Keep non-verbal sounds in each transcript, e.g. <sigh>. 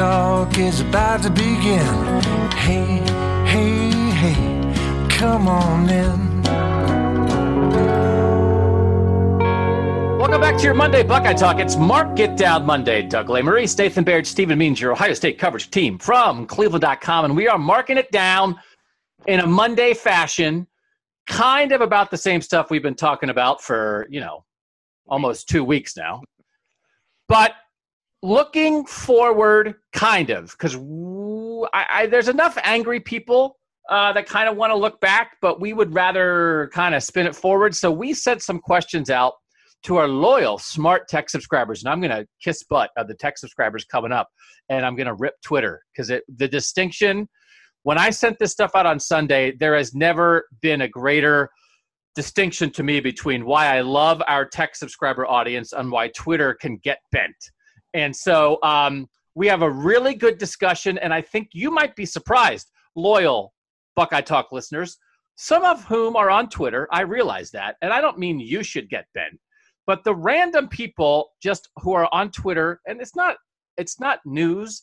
Talk is about to begin. Hey, hey, hey, come on in. Welcome back to your Monday Buckeye Talk. It's Mark Get Down Monday. Doug Lesmerises, Nathan Baird, Stephen Means, your Ohio State coverage team from Cleveland.com. And we are marking it down in a Monday fashion, kind of about the same stuff we've been talking about for, you know, almost two weeks now. But looking forward, kind of, because there's enough angry people uh, that kind of want to look back, but we would rather kind of spin it forward. So we sent some questions out to our loyal smart text subscribers, and I'm going to kiss butt of the text subscribers coming up, and I'm going to rip Twitter because the distinction. When I sent this stuff out on Sunday, there has never been a greater distinction to me between why I love our text subscriber audience and why Twitter can get bent. And so um, we have a really good discussion, and I think you might be surprised, loyal Buckeye Talk listeners, some of whom are on Twitter. I realize that, and I don't mean you should get bent, but the random people just who are on Twitter, and it's not it's not news,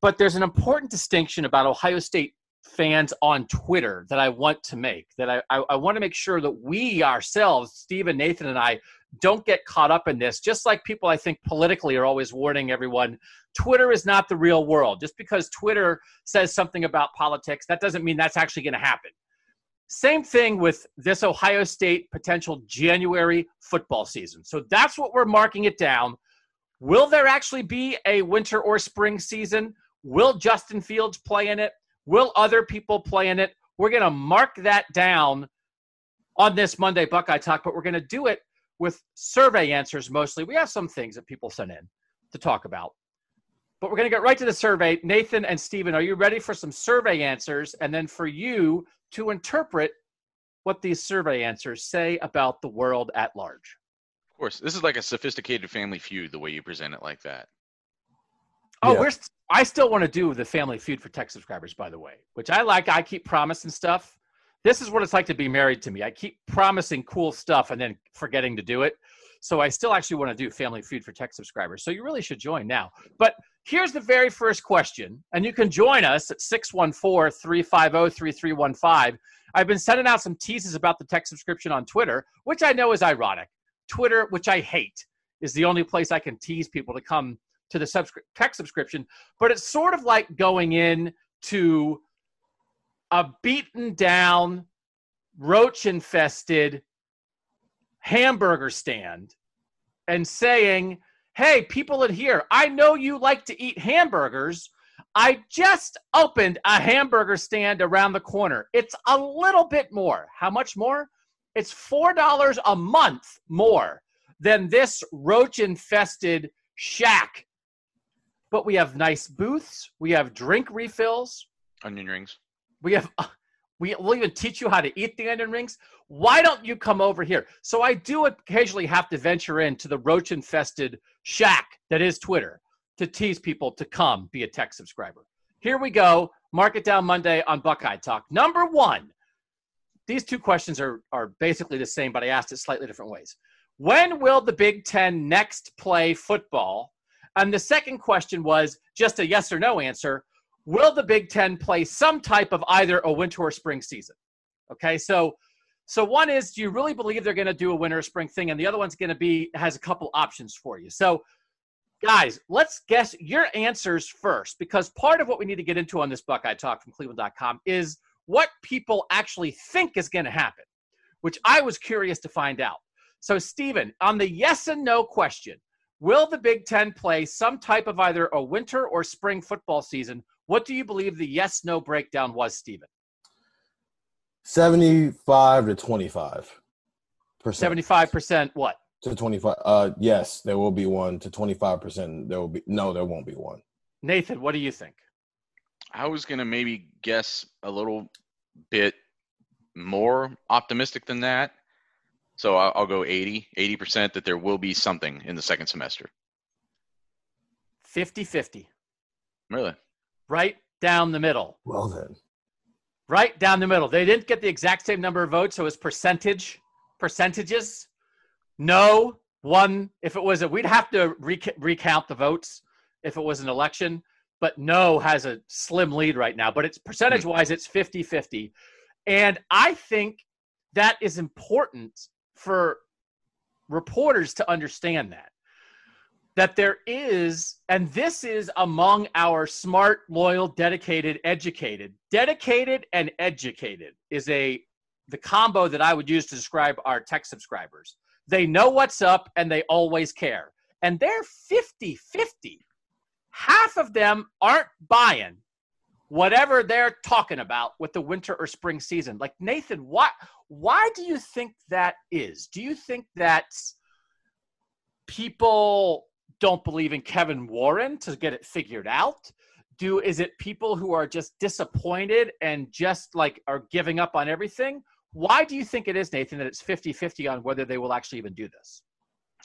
but there's an important distinction about Ohio State fans on Twitter that I want to make. That I, I, I want to make sure that we ourselves, Stephen, Nathan, and I, don't get caught up in this. Just like people, I think, politically are always warning everyone Twitter is not the real world. Just because Twitter says something about politics, that doesn't mean that's actually going to happen. Same thing with this Ohio State potential January football season. So that's what we're marking it down. Will there actually be a winter or spring season? Will Justin Fields play in it? Will other people play in it? We're going to mark that down on this Monday Buckeye Talk, but we're going to do it with survey answers mostly. We have some things that people sent in to talk about. But we're going to get right to the survey. Nathan and Stephen, are you ready for some survey answers? And then for you to interpret what these survey answers say about the world at large. Of course. This is like a sophisticated family feud, the way you present it like that. Oh, yeah. we're I still want to do the Family Feud for text subscribers, by the way, which I like. I keep promising stuff. This is what it's like to be married to me. I keep promising cool stuff and then forgetting to do it. So I still actually want to do Family Feud for text subscribers. So you really should join now. But here's the very first question, and you can join us at 614 350 3315. I've been sending out some teases about the text subscription on Twitter, which I know is ironic. Twitter, which I hate, is the only place I can tease people to come to the subscri- text subscription, but it's sort of like going in to a beaten down, roach infested hamburger stand and saying, Hey, people in here, I know you like to eat hamburgers. I just opened a hamburger stand around the corner. It's a little bit more. How much more? It's $4 a month more than this roach infested shack but we have nice booths. We have drink refills. Onion rings. We have. Uh, we will even teach you how to eat the onion rings. Why don't you come over here? So I do occasionally have to venture into the roach-infested shack that is Twitter to tease people to come be a text subscriber. Here we go. Mark it down Monday on Buckeye Talk. Number one. These two questions are are basically the same, but I asked it slightly different ways. When will the Big Ten next play football? And the second question was just a yes or no answer. Will the Big Ten play some type of either a winter or spring season? Okay, so so one is, do you really believe they're going to do a winter or spring thing? And the other one's going to be has a couple options for you. So, guys, let's guess your answers first, because part of what we need to get into on this Buckeye Talk from Cleveland.com is what people actually think is going to happen, which I was curious to find out. So, Stephen, on the yes and no question, will the Big Ten play some type of either a winter or spring football season? What do you believe the yes no breakdown was, Stephen? 75 to 25 percent 75% what? to 25 uh yes there will be one to 25 percent there will be no there won't be one Nathan, what do you think? I was gonna maybe guess a little bit more optimistic than that. So I'll, I'll go 80, 80% that there will be something in the second semester. 50 50, Really? Right down the middle. well then Right down the middle. They didn't get the exact same number of votes, so it was percentage, percentages. No, one. If it was a, we'd have to rec- recount the votes if it was an election. But no has a slim lead right now. But it's percentage wise, it's 50 50. And I think that is important for reporters to understand that. That there is, and this is among our smart, loyal, dedicated, educated. Dedicated and educated is a the combo that I would use to describe our text subscribers. They know what's up and they always care. And they're 50 50. Half of them aren't buying whatever they're talking about with the winter or spring season. Like Nathan, why why do you think that is? Do you think that people don't believe in Kevin Warren to get it figured out? Do is it people who are just disappointed and just like are giving up on everything? Why do you think it is, Nathan, that it's 50-50 on whether they will actually even do this?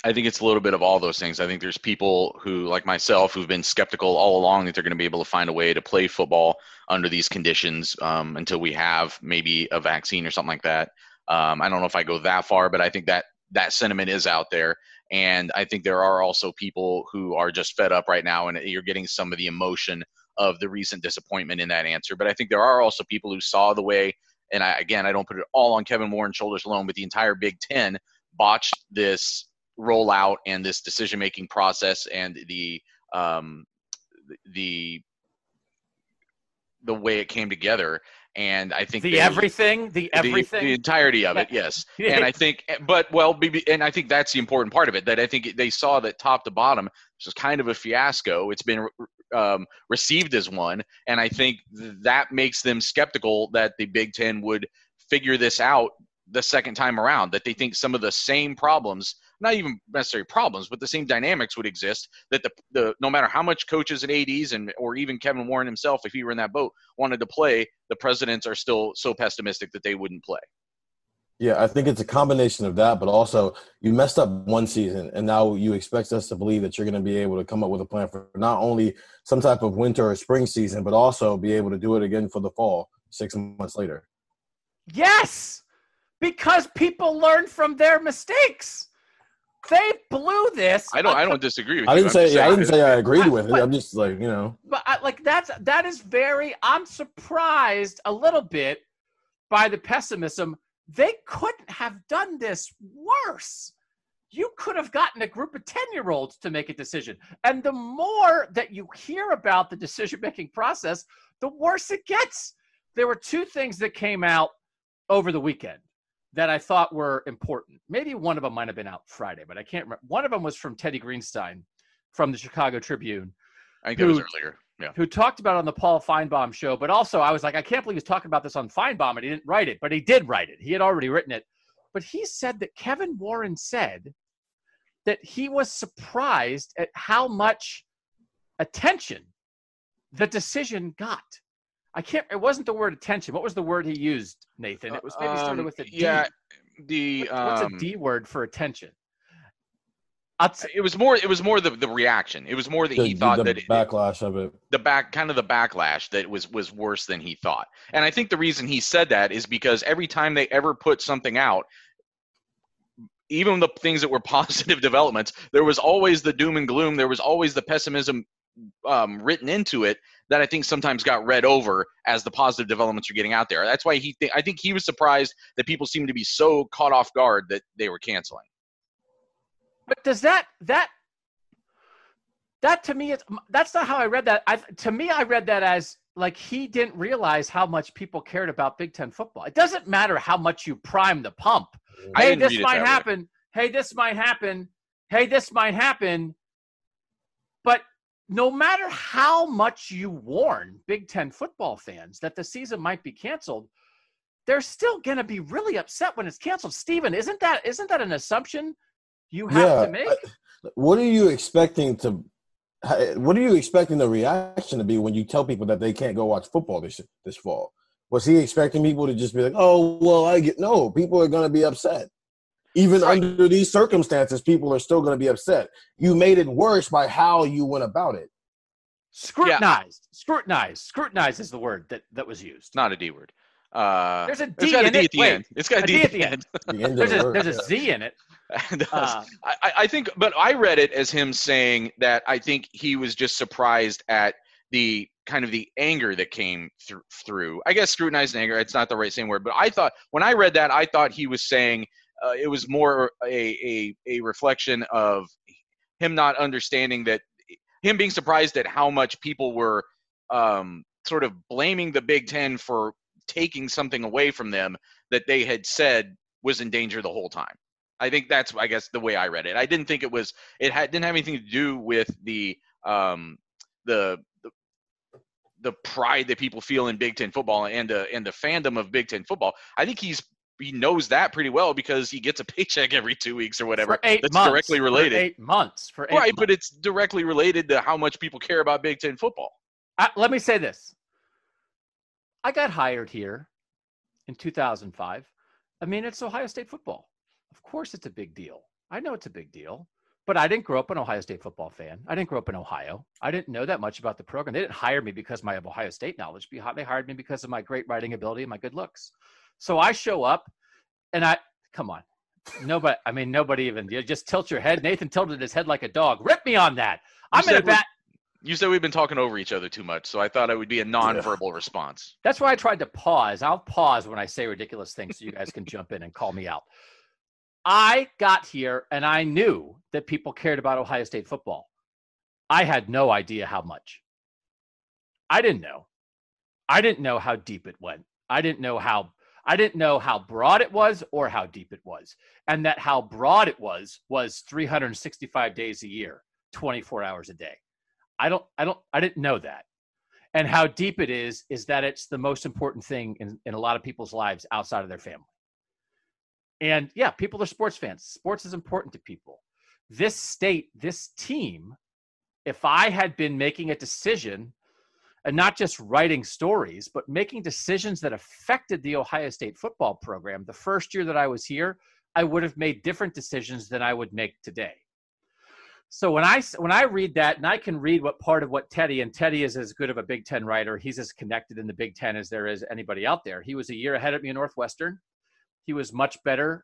I think it's a little bit of all those things. I think there's people who, like myself, who've been skeptical all along that they're going to be able to find a way to play football under these conditions um, until we have maybe a vaccine or something like that. Um, I don't know if I go that far, but I think that that sentiment is out there. And I think there are also people who are just fed up right now, and you're getting some of the emotion of the recent disappointment in that answer. But I think there are also people who saw the way, and I, again, I don't put it all on Kevin Warren's shoulders alone, but the entire Big Ten botched this rollout and this decision making process and the um, the the way it came together and i think The they- everything, the the- everything. the, entirety of it yes. <laughs> And i think but well and i think that's the important part of it that i think they saw that top to bottom this was kind of a fiasco. It's been um, received as one and i think that makes them skeptical that the big ten would figure this out the second time around that they think some of the same problems not even necessarily problems but the same dynamics would exist that the, the no matter how much coaches and ads and or even kevin warren himself if he were in that boat wanted to play the presidents are still so pessimistic that they wouldn't play Yeah, I think it's a combination of that, but also you messed up one season, and now you expect us to believe that you're going to be able to come up with a plan for not only some type of winter or spring season, but also be able to do it again for the fall six months later. Yes, because people learn from their mistakes. They blew this. i don't i don't disagree with I you didn't I'm say just I didn't say I agreed But- with it. but- I'm just like you know. but I, like that's that is very i'm surprised a little bit by the pessimism they couldn't have done this worse you could have gotten a group of 10 year olds to make a decision and the more that you hear about the decision making process the worse it gets there were two things that came out over the weekend that I thought were important. Maybe one of them might have been out Friday, but I can't remember. One of them was from Teddy Greenstein from the Chicago Tribune i think that was who- earlier yeah who talked about it on the Paul Finebaum show. But also, I was like, I can't believe he's talking about this on Finebaum and he didn't write it, but he did write it. He had already written it. But he said that Kevin Warren said that he was surprised at how much attention the decision got. I can't, it wasn't the word attention. What was the word he used, Nathan? It was maybe started Um, with a D. yeah the What- What's um, a D word for attention? I'll t- it was more it was more the, the reaction it was more that The, he thought the that it- backlash of it. the back kind of the backlash that was was worse than he thought and i think the reason he said that is because every time they ever put something out even the things that were <laughs> positive developments, there was always the doom and gloom. There was always the pessimism um, written into it that I think sometimes got read over as the positive developments are getting out there. That's why he th- I think he was surprised that people seemed to be so caught off guard that they were canceling. But does that that that to me is that's not how I read that. I to me I read that as like he didn't realize how much people cared about Big Ten football. It doesn't matter how much you prime the pump. Hey, this might happen. Way. Hey, this might happen. Hey, this might happen. But no matter how much you warn Big Ten football fans that the season might be canceled, they're still going to be really upset when it's canceled. Steven, isn't that isn't that an assumption you have yeah, to make? What are you expecting to what are you expecting the reaction to be when you tell people that they can't go watch football this this fall? Was he expecting people to just be like, "Oh, well, I get no"? People are going to be upset. Even right. under these circumstances, people are still going to be upset. You made it worse by how you went about it. Scrutinized, yeah. scrutinized, scrutinized is the word that that was used. Not a D word. Uh, there's a D, got a D at the Wait, end. It's got a, a D, D at the end. end. there's, a, there's a Z in it. <laughs> uh, I, I think, but I read it as him saying that I think he was just surprised at the kind of the anger that came th- through. I guess scrutinized anger. It's not the right same word, but I thought when I read that, I thought he was saying uh, it was more a, a a reflection of him not understanding that him being surprised at how much people were um, sort of blaming the Big Ten for taking something away from them that they had said was in danger the whole time. I think that's I guess the way I read it. I didn't think it was it had didn't have anything to do with the um the the, the pride that people feel in Big Ten football and the and the fandom of Big Ten football. I think he's he knows that pretty well because he gets a <laughs> paycheck every two weeks or whatever. For eight that's months, directly related. For eight months. For eight right, months. but it's directly related to how much people care about Big Ten football. I, let me say this: I got hired here in 2005. I mean, it's Ohio State football. Of course, it's a big deal. I know it's a big deal, but I didn't grow up an Ohio State football fan. I didn't grow up in Ohio. I didn't know that much about the program. They didn't hire me because of my Ohio State knowledge. They hired me because of my great writing ability and my good looks. So I show up, and I come on. Nobody, I mean, nobody even. You just tilt your head. Nathan tilted his head like a dog. Rip me on that. I'm in a bat. You said we've been talking over each other too much, so I thought it would be a non-verbal response. That's why I tried to pause. I'll pause when I say ridiculous things so you guys can jump in and call me out. I got here and I knew that people cared about Ohio State football. I had no idea how much. I didn't know. I didn't know how deep it went. I didn't know how I didn't know how broad it was or how deep it was. And that how broad it was was 365 days a year, 24 hours a day. I don't I don't I didn't know that. And how deep it is is that it's the most important thing in, in a lot of people's lives outside of their family. And yeah, people are sports fans. Sports is important to people. This state, this team, if I had been making a decision and not just writing stories, but making decisions that affected the Ohio State football program the first year that I was here, I would have made different decisions than I would make today. So when I when I read that, and I can read what part of what Teddy and Teddy is as good of a Big Ten writer. He's as connected in the Big Ten as there is anybody out there. He was a year ahead of me at Northwestern. He was much better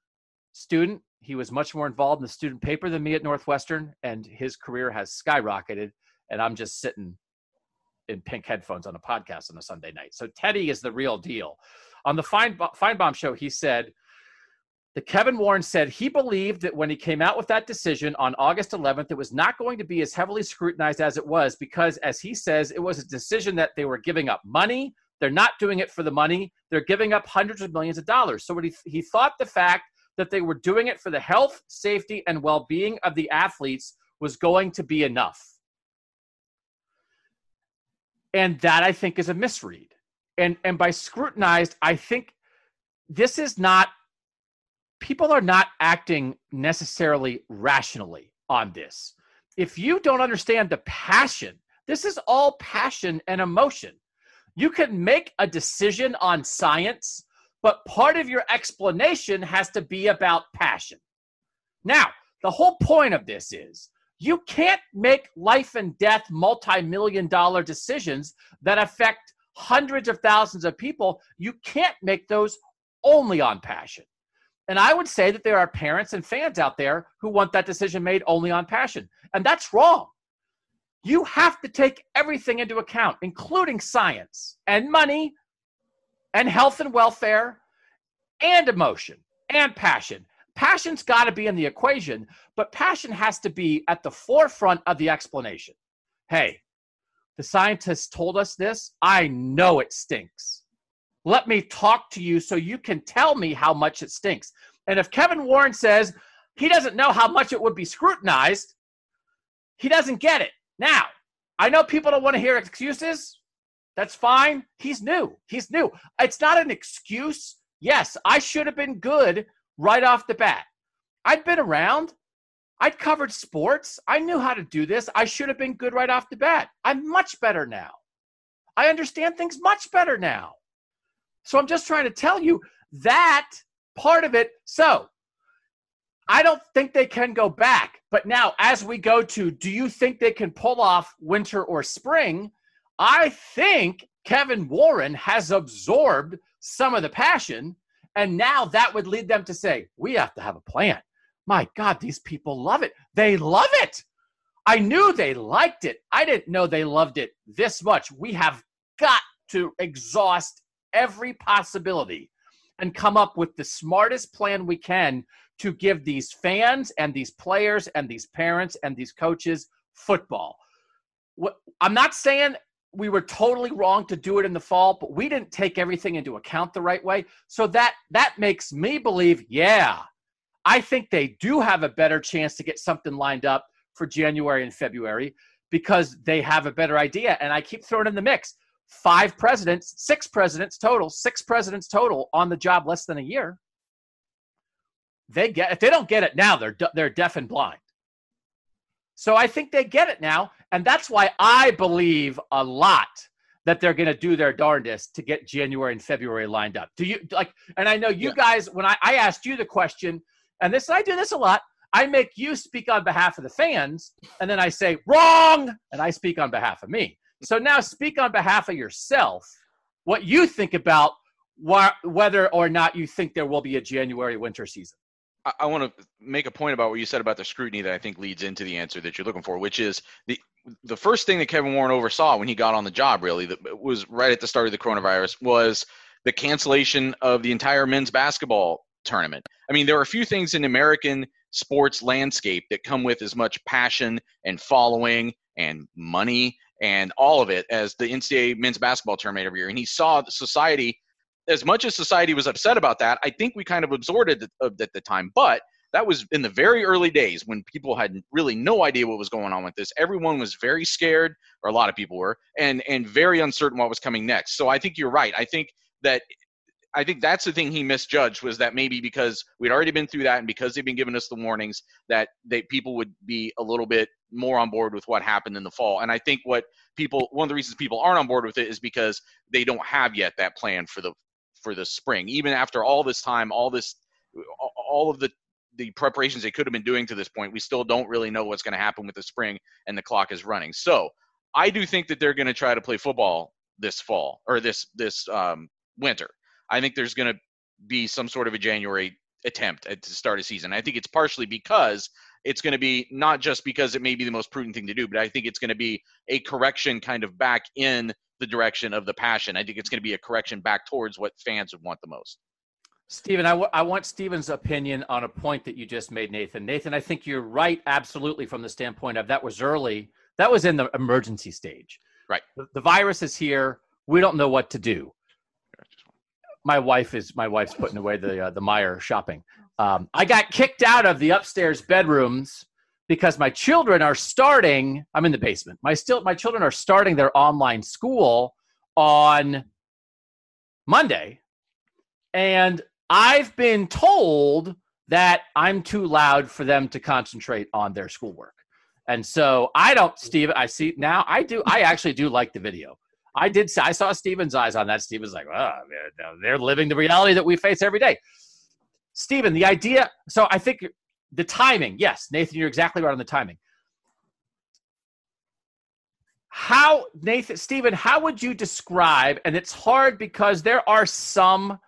student. He was much more involved in the student paper than me at Northwestern, and his career has skyrocketed. And I'm just sitting in pink headphones on a podcast on a Sunday night. So Teddy is the real deal. On the Fine Finebaum show, he said that Kevin Warren said he believed that when he came out with that decision on August 11th, it was not going to be as heavily scrutinized as it was because, as he says, it was a decision that they were giving up money, they're not doing it for the money. They're giving up hundreds of millions of dollars. So what he, he thought the fact that they were doing it for the health, safety, and well being of the athletes was going to be enough. And that I think is a misread. And, and by scrutinized, I think this is not, people are not acting necessarily rationally on this. If you don't understand the passion, this is all passion and emotion. You can make a decision on science, but part of your explanation has to be about passion. Now, the whole point of this is you can't make life and death multi million dollar decisions that affect hundreds of thousands of people. You can't make those only on passion. And I would say that there are parents and fans out there who want that decision made only on passion. And that's wrong. You have to take everything into account, including science and money and health and welfare and emotion and passion. Passion's got to be in the equation, but passion has to be at the forefront of the explanation. Hey, the scientists told us this. I know it stinks. Let me talk to you so you can tell me how much it stinks. And if Kevin Warren says he doesn't know how much it would be scrutinized, he doesn't get it. Now, I know people don't want to hear excuses. That's fine. He's new. He's new. It's not an excuse. Yes, I should have been good right off the bat. I'd been around. I'd covered sports. I knew how to do this. I should have been good right off the bat. I'm much better now. I understand things much better now. So I'm just trying to tell you that part of it. So I don't think they can go back. But now, as we go to, do you think they can pull off winter or spring? I think Kevin Warren has absorbed some of the passion. And now that would lead them to say, we have to have a plan. My God, these people love it. They love it. I knew they liked it. I didn't know they loved it this much. We have got to exhaust every possibility and come up with the smartest plan we can to give these fans and these players and these parents and these coaches football. I'm not saying we were totally wrong to do it in the fall, but we didn't take everything into account the right way. So that that makes me believe, yeah, I think they do have a better chance to get something lined up for January and February because they have a better idea. And I keep throwing in the mix five presidents, six presidents total, six presidents total on the job less than a year. They get if they don't get it now, they're they're deaf and blind. So I think they get it now, and that's why I believe a lot that they're going to do their darndest to get January and February lined up. Do you like? And I know you yeah. guys when I, I asked you the question, and this I do this a lot. I make you speak on behalf of the fans, and then I say wrong, and I speak on behalf of me. So now speak on behalf of yourself what you think about wh- whether or not you think there will be a January winter season. I, I want to make a point about what you said about the scrutiny that I think leads into the answer that you're looking for, which is the the first thing that Kevin Warren oversaw when he got on the job, really, that was right at the start of the coronavirus, was the cancellation of the entire men's basketball tournament. I mean, there are a few things in American sports landscape that come with as much passion and following and money and all of it as the NCAA men's basketball tournament every year. And he saw society, as much as society was upset about that, I think we kind of absorbed it at the time. But that was in the very early days when people had really no idea what was going on with this. Everyone was very scared, or a lot of people were, and and very uncertain what was coming next. So I think you're right. I think that I think that's the thing he misjudged was that maybe because we'd already been through that and because they've been giving us the warnings that they people would be a little bit more on board with what happened in the fall. And I think what people one of the reasons people aren't on board with it is because they don't have yet that plan for the for the spring. Even after all this time, all this all of the the preparations they could have been doing to this point, we still don't really know what's going to happen with the spring and the clock is running. So, I do think that they're going to try to play football this fall or this this um, winter. I think there's going to be some sort of a January attempt at, to start a season. I think it's partially because it's going to be not just because it may be the most prudent thing to do, but I think it's going to be a correction kind of back in the direction of the passion. I think it's going to be a correction back towards what fans would want the most. Stephen, I, w- I want Stephen's opinion on a point that you just made, Nathan. Nathan, I think you're right, absolutely, from the standpoint of that was early. That was in the emergency stage. Right. The, the virus is here. We don't know what to do my wife is my wife's putting away the uh, the Meijer shopping. Um, I got kicked out of the upstairs bedrooms because my children are starting. I'm in the basement. My still my children are starting their online school on Monday, and I've been told that I'm too loud for them to concentrate on their schoolwork. And so I don't, Steve. I see now. I do. I actually do like the video. I did. I saw Steven's eyes on that. Steve was like, "Oh, they're, they're living the reality that we face every day." Stephen, the idea. So I think the timing. Yes, Nathan, you're exactly right on the timing. How Nathan, Stephen, how would you describe? And it's hard because there are some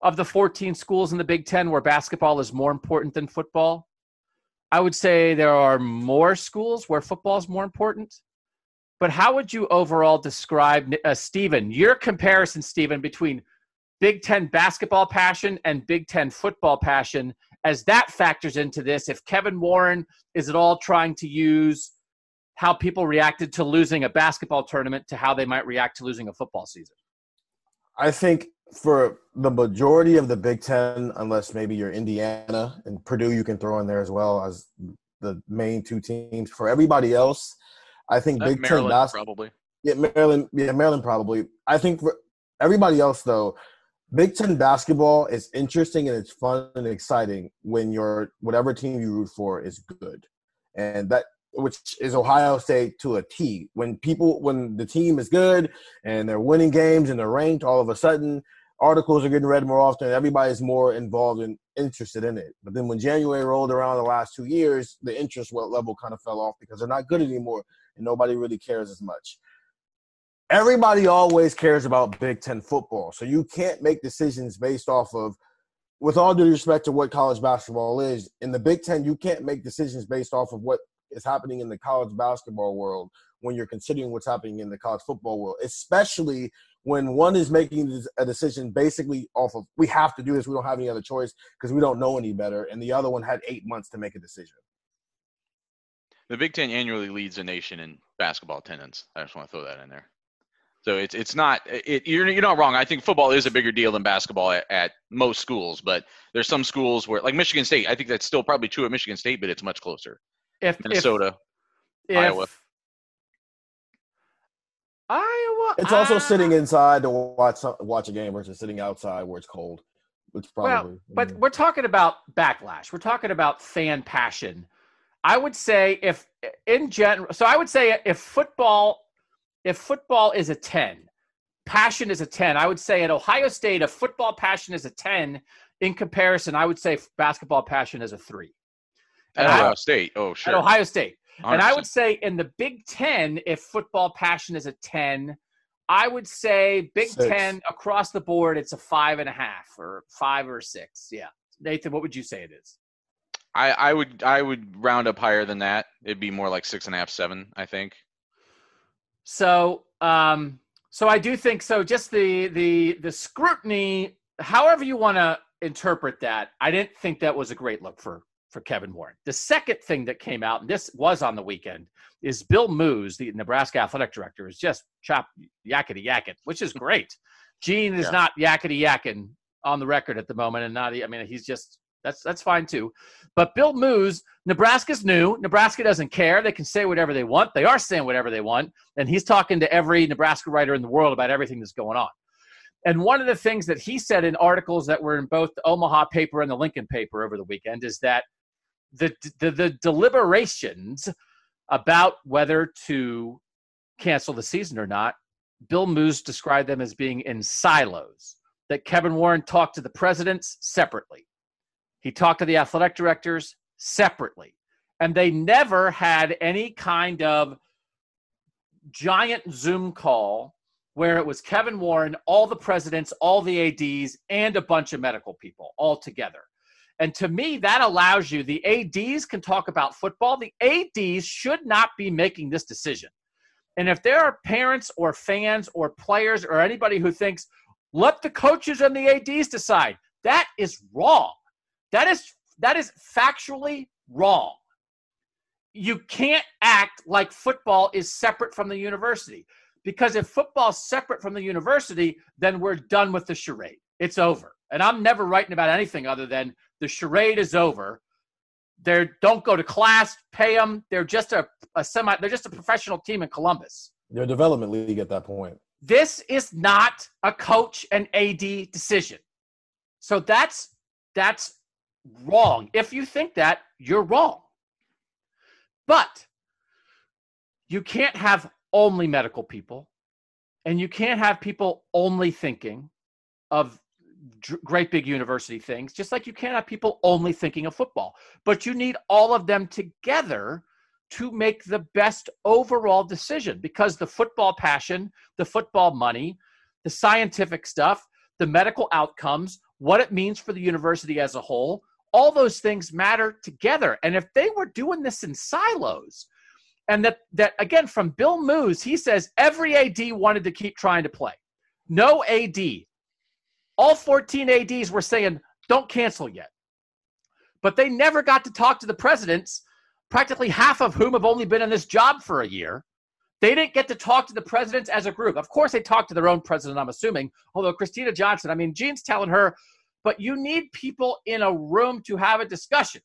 of the 14 schools in the Big Ten where basketball is more important than football. I would say there are more schools where football is more important. But how would you overall describe, uh, Stephen, your comparison, Stephen, between Big Ten basketball passion and Big Ten football passion as that factors into this? If Kevin Warren is at all trying to use how people reacted to losing a basketball tournament to how they might react to losing a football season? I think for the majority of the Big Ten, unless maybe you're Indiana and Purdue, you can throw in there as well as the main two teams. For everybody else, I think Uh, Big Maryland, Ten bas- probably. Yeah, Maryland. Yeah, Maryland probably. I think for everybody else though, Big Ten basketball is interesting and it's fun and exciting when your whatever team you root for is good, and that which is Ohio State to a T. When people when the team is good and they're winning games and they're ranked, all of a sudden articles are getting read more often. Everybody's more involved and interested in it. But then when January rolled around the last two years, the interest level kind of fell off because they're not good anymore and nobody really cares as much everybody always cares about Big Ten football. So you can't make decisions based off of, with all due respect to what college basketball is, in the Big Ten, you can't make decisions based off of what is happening in the college basketball world when you're considering what's happening in the college football world, especially when one is making a decision basically off of, we have to do this, we don't have any other choice because we don't know any better, and the other one had eight months to make a decision. The Big Ten annually leads the nation in basketball attendance. I just want to throw that in there. So it's it's not it, you're you're not wrong. I think football is a bigger deal than basketball at, at, most schools, but there's some schools where like Michigan State. I think that's still probably true at Michigan State, but it's much closer. If Minnesota, if, Iowa. if Iowa. It's also ah, sitting inside to watch watch a game versus sitting outside where it's cold. It's probably Well, but we're talking about backlash. We're talking about fan passion. I would say if in general, so I would say if football, if football is a ten, passion is a ten. I would say at Ohio State, a football passion is a ten, in comparison, I would say basketball passion is a three. at And I- Ohio State. Oh, sure. At Ohio State, and I would say in the Big Ten, if football passion is a ten, I would say Big Six. Ten across the board, it's a five and a half or five or six. Yeah, Nathan, what would you say it is? I, I would I would round up higher than that. It'd be more like six and a half, seven. I think. So, um, so I do think so. Just the the the scrutiny, however you want to interpret that, I didn't think that was a great look for for Kevin Warren. The second thing that came out, and this was on the weekend, is Bill Moos, the Nebraska athletic director, is just chop yakety yakking, which is great. Gene is Yeah. not yakety yakking on the record at the moment, and not. I mean, he's just that's that's fine too. But Bill Moos, Nebraska's new. Nebraska doesn't care. They can say whatever they want. They are saying whatever they want, and he's talking to every Nebraska writer in the world about everything that's going on. And one of the things that he said in articles that were in both the Omaha paper and the Lincoln paper over the weekend is that the the, the deliberations about whether to cancel the season or not, Bill Moos described them as being in silos. That Kevin Warren talked to the presidents separately. He talked to the athletic directors separately. And they never had any kind of giant Zoom call where it was Kevin Warren, all the presidents, all the ADs, and a bunch of medical people all together. And to me, that allows you, the ADs can talk about football. The ADs should not be making this decision. And if there are parents or fans or players or anybody who thinks, let the coaches and the ADs decide, that is wrong. That is that is factually wrong. You can't act like football is separate from the university because if football's separate from the university, then we're done with the charade. It's over. And I'm never writing about anything other than the charade is over. They don't go to class, pay them. They're just a, a semi. They're just a professional team in Columbus. Your development league at that point. This is not a coach and AD decision. So that's that's wrong. If you think that, you're wrong. But you can't have only medical people, and you can't have people only thinking of great big university things, just like you can't have people only thinking of football. But you need all of them together to make the best overall decision because the football passion, the football money, the scientific stuff, the medical outcomes what it means for the university as a whole. All those things matter together. And if they were doing this in silos, and that that again from Bill Moos, he says every AD wanted to keep trying to play. No AD. All 14 ADs were saying, don't cancel yet. But they never got to talk to the presidents, practically half of whom have only been in this job for a year. They didn't get to talk to the presidents as a group. Of course, they talked to their own president, I'm assuming. Although Kristina Johnson, I mean, Gene's telling her, but you need people in a room to have a discussion.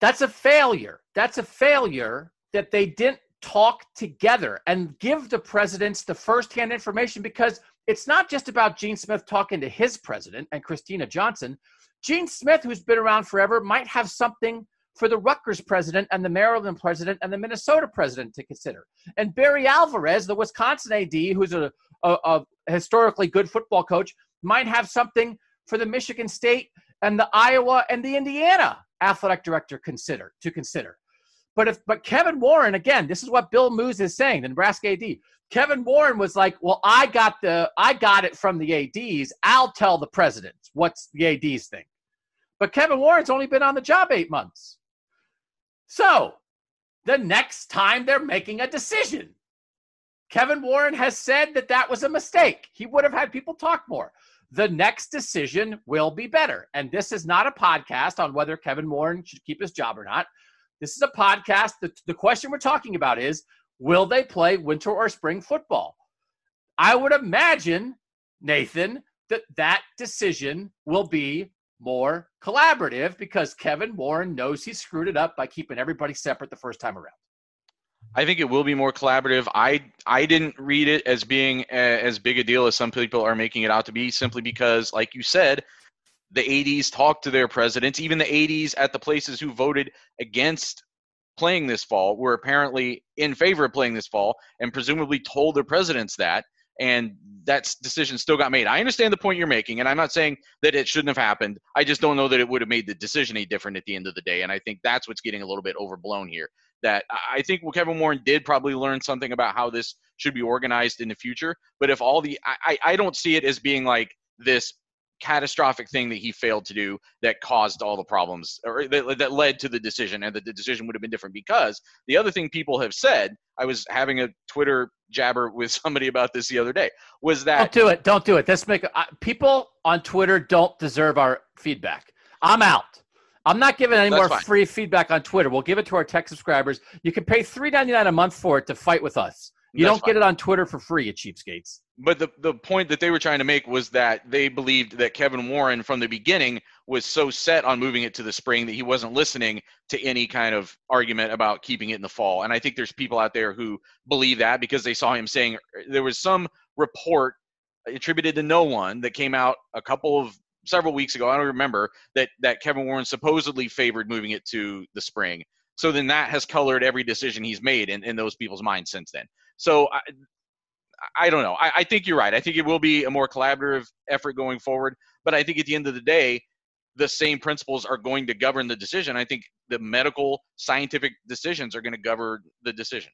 That's a failure. That's a failure that they didn't talk together and give the presidents the firsthand information because it's not just about Gene Smith talking to his president and Kristina Johnson. Gene Smith, who's been around forever, might have something for the Rutgers president and the Maryland president and the Minnesota president to consider. And Barry Alvarez, the Wisconsin AD, who's a, a, a historically good football coach, might have something for the Michigan State and the Iowa and the Indiana athletic director consider to consider. But if but Kevin Warren, again, this is what Bill Moos is saying, the Nebraska AD. Kevin Warren was like, Well, I got the I got it from the ADs. I'll tell the presidents what's the ADs think. But Kevin Warren's only been on the job eight months. So the next time they're making a decision, Kevin Warren has said that that was a mistake. He would have had people talk more. The next decision will be better. And this is not a podcast on whether Kevin Warren should keep his job or not. This is a podcast. The, the question we're talking about is will they play winter or spring football? I would imagine, Nathan, that that decision will be more collaborative because Kevin Warren knows he screwed it up by keeping everybody separate the first time around. I think it will be more collaborative. I I didn't read it as being a, as big a deal as some people are making it out to be, simply because, like you said, the ADs talked to their presidents. Even the ADs at the places who voted against playing this fall were apparently in favor of playing this fall and presumably told their presidents that and that decision still got made. I understand the point you're making, and I'm not saying that it shouldn't have happened. I just don't know that it would have made the decision any different at the end of the day. And I think that's what's getting a little bit overblown here. That I think well, Kevin Warren did probably learn something about how this should be organized in the future. But if all the, I, I don't see it as being like this catastrophic thing that he failed to do that caused all the problems or that, that led to the decision and that the decision would have been different. Because the other thing people have said i was having a twitter jabber with <laughs> somebody about this the other day was that don't do it. Don't do it. Let's make uh, people on twitter don't deserve our feedback. I'm out I'm not giving any That's more fine. free feedback on Twitter. We'll give it to our text subscribers. You can pay $3.99 a month for it to fight with us. You That's don't fine. get it on Twitter for free, you cheapskates. But the, the point that they were trying to make was that they believed that Kevin Warren from the beginning was so set on moving it to the spring that he wasn't listening to any kind of argument about keeping it in the fall. And I think there's people out there who believe that because they saw him saying there was some report attributed to no one that came out a couple of several weeks ago. I don't remember that that Kevin Warren supposedly favored moving it to the spring. So then that has colored every decision he's made in, in those people's minds since then. So I, I don't know. I, I think you're right. I think it will be a more collaborative effort going forward. But I think at the end of the day, the same principles are going to govern the decision. I think the medical scientific decisions are going to govern the decision.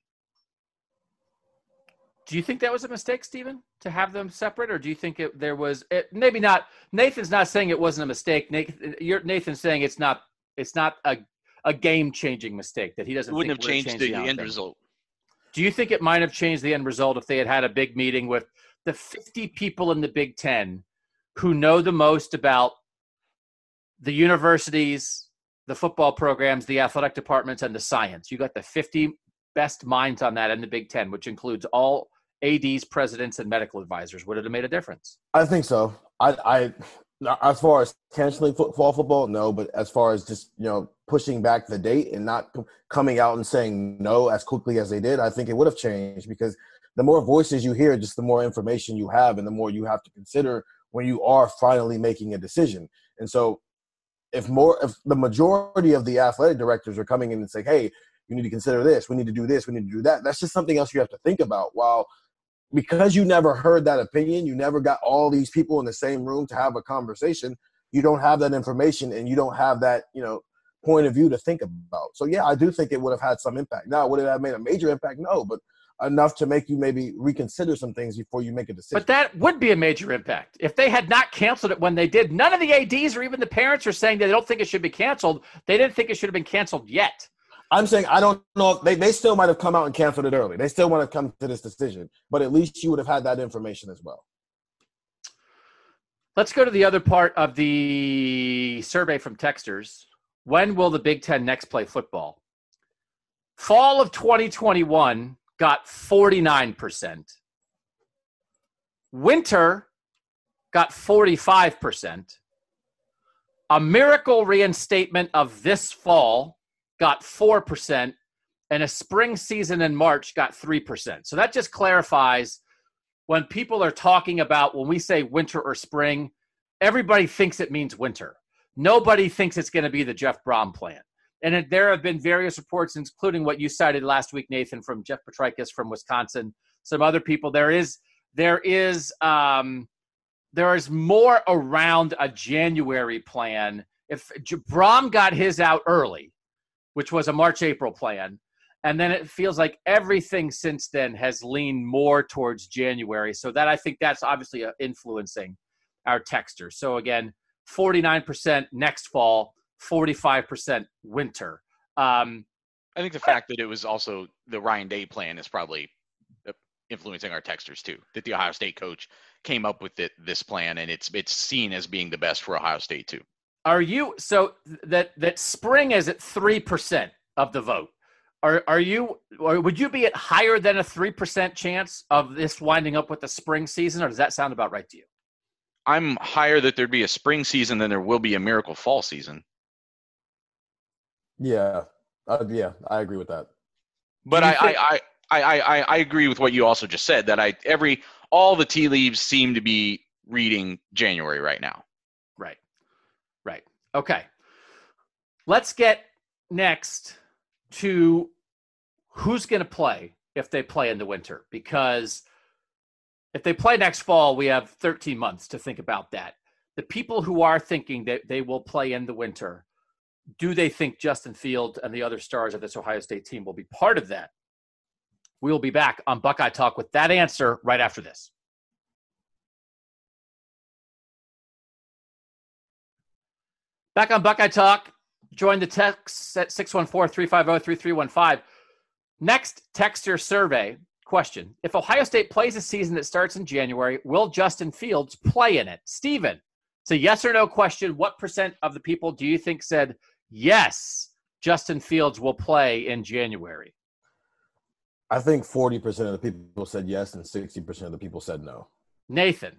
Do you think that was a mistake, Stephen, to have them separate, or do you think it, there was it, maybe not? Nathan's not saying it wasn't a mistake. Nathan, Nathan's saying it's not. It's not a a game changing mistake that he doesn't. It wouldn't have changed the, the end result. Do you think it might have changed the end result if they had had a big meeting with the 50 people in the Big Ten who know the most about the universities, the football programs, the athletic departments, and the science? You got the 50 best minds on that in the Big Ten, which includes all ADs, presidents, and medical advisors. Would it have made a difference? I think so. I, I as far as canceling football, football, no. But as far as just you know pushing back the date and not coming out and saying no as quickly as they did, I think it would have changed because the more voices you hear, just the more information you have, and the more you have to consider when you are finally making a decision. And so, if more, if the majority of the athletic directors are coming in and saying, "Hey, you need to consider this. We need to do this. We need to do that," that's just something else you have to think about. While because you never heard that opinion, you never got all these people in the same room to have a conversation. You don't have that information, and you don't have that, you know, point of view to think about. So yeah, I do think it would have had some impact. Now, would it have made a major impact? No, but enough to make you maybe reconsider some things before you make a decision. But that would be a major impact. If they had not canceled it when they did, none of the ADs or even the parents are saying they don't think it should be canceled. They didn't think it should have been canceled yet. I'm saying I don't know. They, they still might have come out and canceled it early. They still want to come to this decision, but at least you would have had that information as well. Let's go to the other part of the survey from Texters. When will the Big Ten next play football? Fall of 2021 got 49%. Winter got 45%. A miracle reinstatement of this fall got 4%. And a spring season in March got 3%. So that just clarifies when people are talking about when we say winter or spring, everybody thinks it means winter. Nobody thinks it's going to be the Jeff Brohm plan. And it, there have been various reports, including what you cited last week, Nathan, from Jeff Potrykus from Wisconsin, some other people. There is there is um, there is more around a January plan. If Brohm got his out early, which was a March April plan, and then it feels like everything since then has leaned more towards January. So that I think that's obviously uh, influencing our texters. So again, 49% next fall, 45% winter. Um, I think the fact that it was also the Ryan Day plan is probably uh, influencing our texters too. That the Ohio State coach came up with it, this plan, and it's it's seen as being the best for Ohio State too. Are you so that that spring is at three percent of the vote? Are are you or would you be at higher than a three percent chance of this winding up with the spring season, or does that sound about right to you? I'm higher that there'd be a spring season than there will be a miracle fall season. Yeah, uh, yeah, I agree with that. But I, think- I, I, I, I, I agree with what you also just said that I every all the tea leaves seem to be reading January right now. Right. Okay, let's get next to who's going to play if they play in the winter because if they play next fall, we have 13 months to think about that. The people who are thinking that they will play in the winter, do they think Justin Field and the other stars of this Ohio State team will be part of that? We'll be back on Buckeye Talk with that answer right after this. Back on Buckeye Talk, join the text at 614 350 3315. Next texter survey Question If Ohio State plays a season that starts in January, will Justin Fields play in it? Steven, it's a yes or no question. What percent of the people do you think said yes, Justin Fields will play in January? I think 40% of the people said yes and 60% of the people said no. Nathan.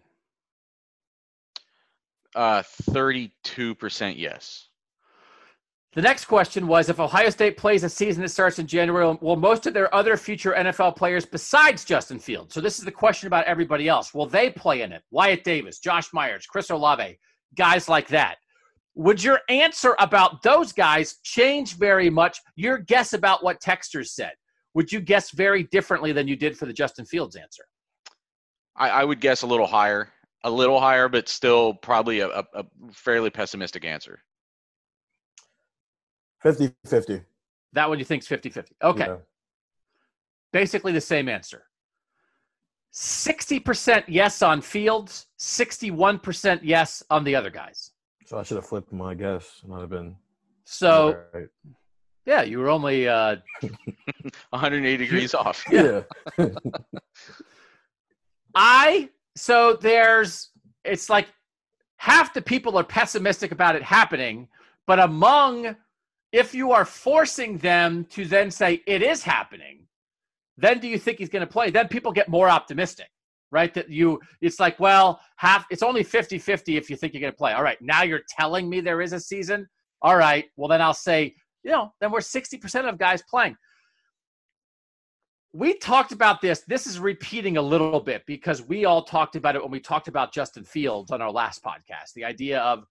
Uh, 32% yes. The next question was if Ohio State plays a season that starts in January, will most of their other future NFL players besides Justin Field? So this is the question about everybody else. Will they play in it? Wyatt Davis, Josh Myers, Chris Olave, guys like that. Would your answer about those guys change very much? Your guess about what Texters said. Would you guess very differently than you did for the Justin Fields answer? I, I would guess a little higher, a little higher, but still probably a, a, a fairly pessimistic answer. 50 50. That one you think is 50 50. Okay. Yeah. Basically the same answer. 60% yes on Fields, 61% yes on the other guys. So I should have flipped my guess. It might have been. So, right. yeah, you were only uh, <laughs> 180 degrees off. Yeah. <laughs> I, so there's, it's like half the people are pessimistic about it happening, but among if you are forcing them to then say it is happening, then do you think he's going to play? Then people get more optimistic, right? That you, it's like, well, half, it's only 50 50 if you think you're going to play. All right, now you're telling me there is a season. All right, well, then I'll say, you know, then we're 60% of guys playing. We talked about this. This is repeating a little bit because we all talked about it when we talked about Justin Fields on our last podcast. The idea of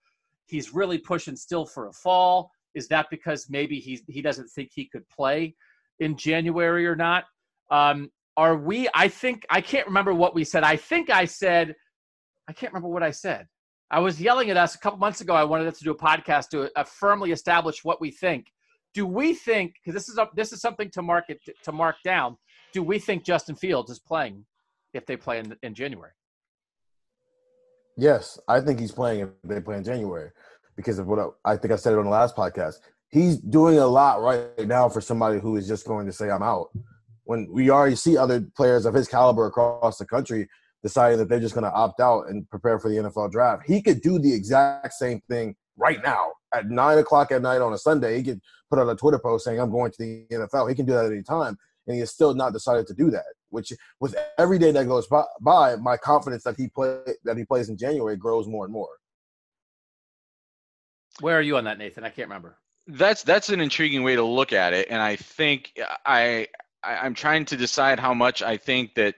he's really pushing still for a fall is that because maybe he he doesn't think he could play in January or not? Um, are we? I think I can't remember what we said. I think I said I can't remember what I said. I was yelling at us a couple months ago. I wanted us to do a podcast to uh, firmly establish what we think. Do we think because this is this is something to mark it to mark down? Do we think Justin Fields is playing if they play in, in January? Yes, I think he's playing if they play in January because of what I, I think I said it on the last podcast. He's doing a lot right now for somebody who is just going to say I'm out. When we already see other players of his caliber across the country deciding that they're just going to opt out and prepare for the NFL draft, he could do the exact same thing right now at nine o'clock at night on a Sunday. He could put out a Twitter post saying I'm going to the NFL. He can do that at any time, and he has still not decided to do that. Which, with every day that goes by, my confidence that he play that he plays in January grows more and more. Where are you on that, Nathan? I can't remember. That's that's an intriguing way to look at it, and I think I, I I'm trying to decide how much I think that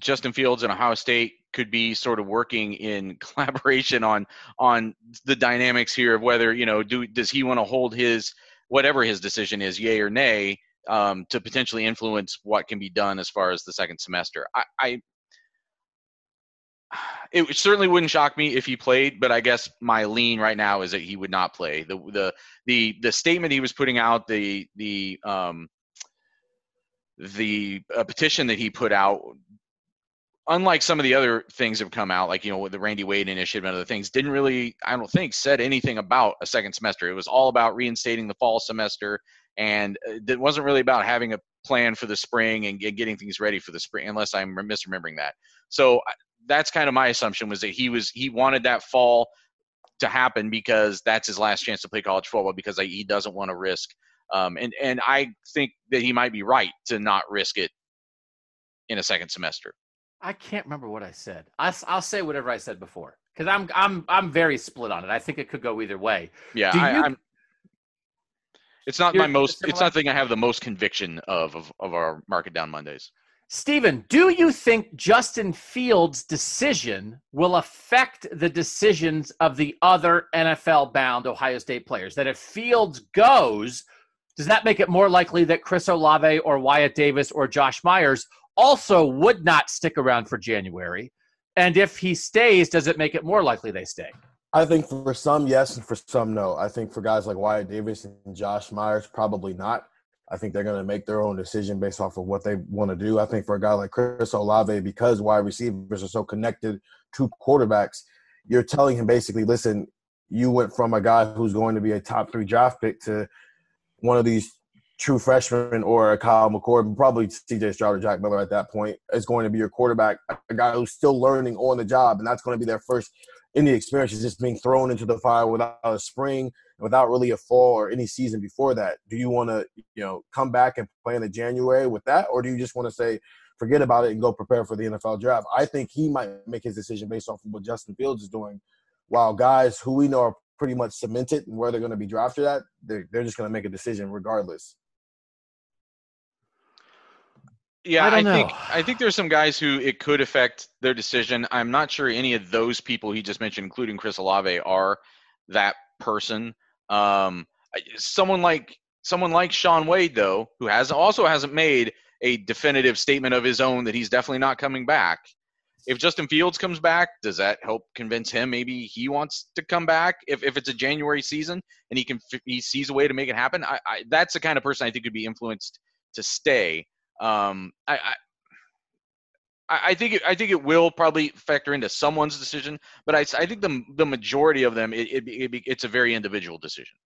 Justin Fields and Ohio State could be sort of working in <laughs> collaboration on on the dynamics here of whether you know do does he want to hold his whatever his decision is, yay or nay, um, to potentially influence what can be done as far as the second semester. I, I <sighs> it certainly wouldn't shock me if he played, but I guess my lean right now is that he would not play. The the the the statement he was putting out, the the um the uh, petition that he put out unlike some of the other things that have come out, like you know the Randy Wade initiative and other things, didn't really, I don't think, said anything about a second semester. It was all about reinstating the fall semester, and uh, it wasn't really about having a plan for the spring and getting things ready for the spring, unless I'm misremembering that. So that's kind of my assumption was that he was he wanted that fall to happen because that's his last chance to play college football because he doesn't want to risk. Um, and and I think that he might be right to not risk it in a second semester. I can't remember what I said. I, will say whatever I said before because I'm I'm I'm very split on it. I think it could go either way. Yeah, I, am It's not my most. It's not the thing I have the most conviction of of, of our market down Mondays. Stephen, do you think Justin Fields' decision will affect the decisions of the other NFL bound Ohio State players? That if Fields goes, does that make it more likely that Chris Olave or Wyatt Davis or Josh Myers also would not stick around for January? And if he stays, does it make it more likely they stay? I think for some, yes, and for some, no. I think for guys like Wyatt Davis and Josh Myers, probably not. I think they're going to make their own decision based off of what they want to do. I think for a guy like Chris Olave, because wide receivers are so connected to quarterbacks, you're telling him basically, listen, you went from a guy who's going to be a top three draft pick to one of these true freshman or a Kyle McCord, probably CJ Stroud or Jack Miller at that point is going to be your quarterback, a guy who's still learning on the job, and that's going to be their first any experience is just being thrown into the fire without a spring, without really a fall or any season before that. Do you want to, you know, come back and play in the January with that, or do you just want to say, forget about it and go prepare for the NFL draft? I think he might make his decision based off of what Justin Fields is doing, while guys who we know are pretty much cemented and where they're going to be drafted at, they're, they're just going to make a decision regardless. Yeah, I, I think I think there's some guys who it could affect their decision. I'm not sure any of those people he just mentioned, including Chris Olave, are that person. Um, someone like someone like Shaun Wade, though, who has also hasn't made a definitive statement of his own that he's definitely not coming back. If Justin Fields comes back, does that help convince him maybe he wants to come back? If, if it's a January season and he can he sees a way to make it happen, I, I, that's the kind of person I think could be influenced to stay. Um, I, I I think it, I think it will probably factor into someone's decision, but I, I think the the majority of them it, it, it, it's a very individual decision.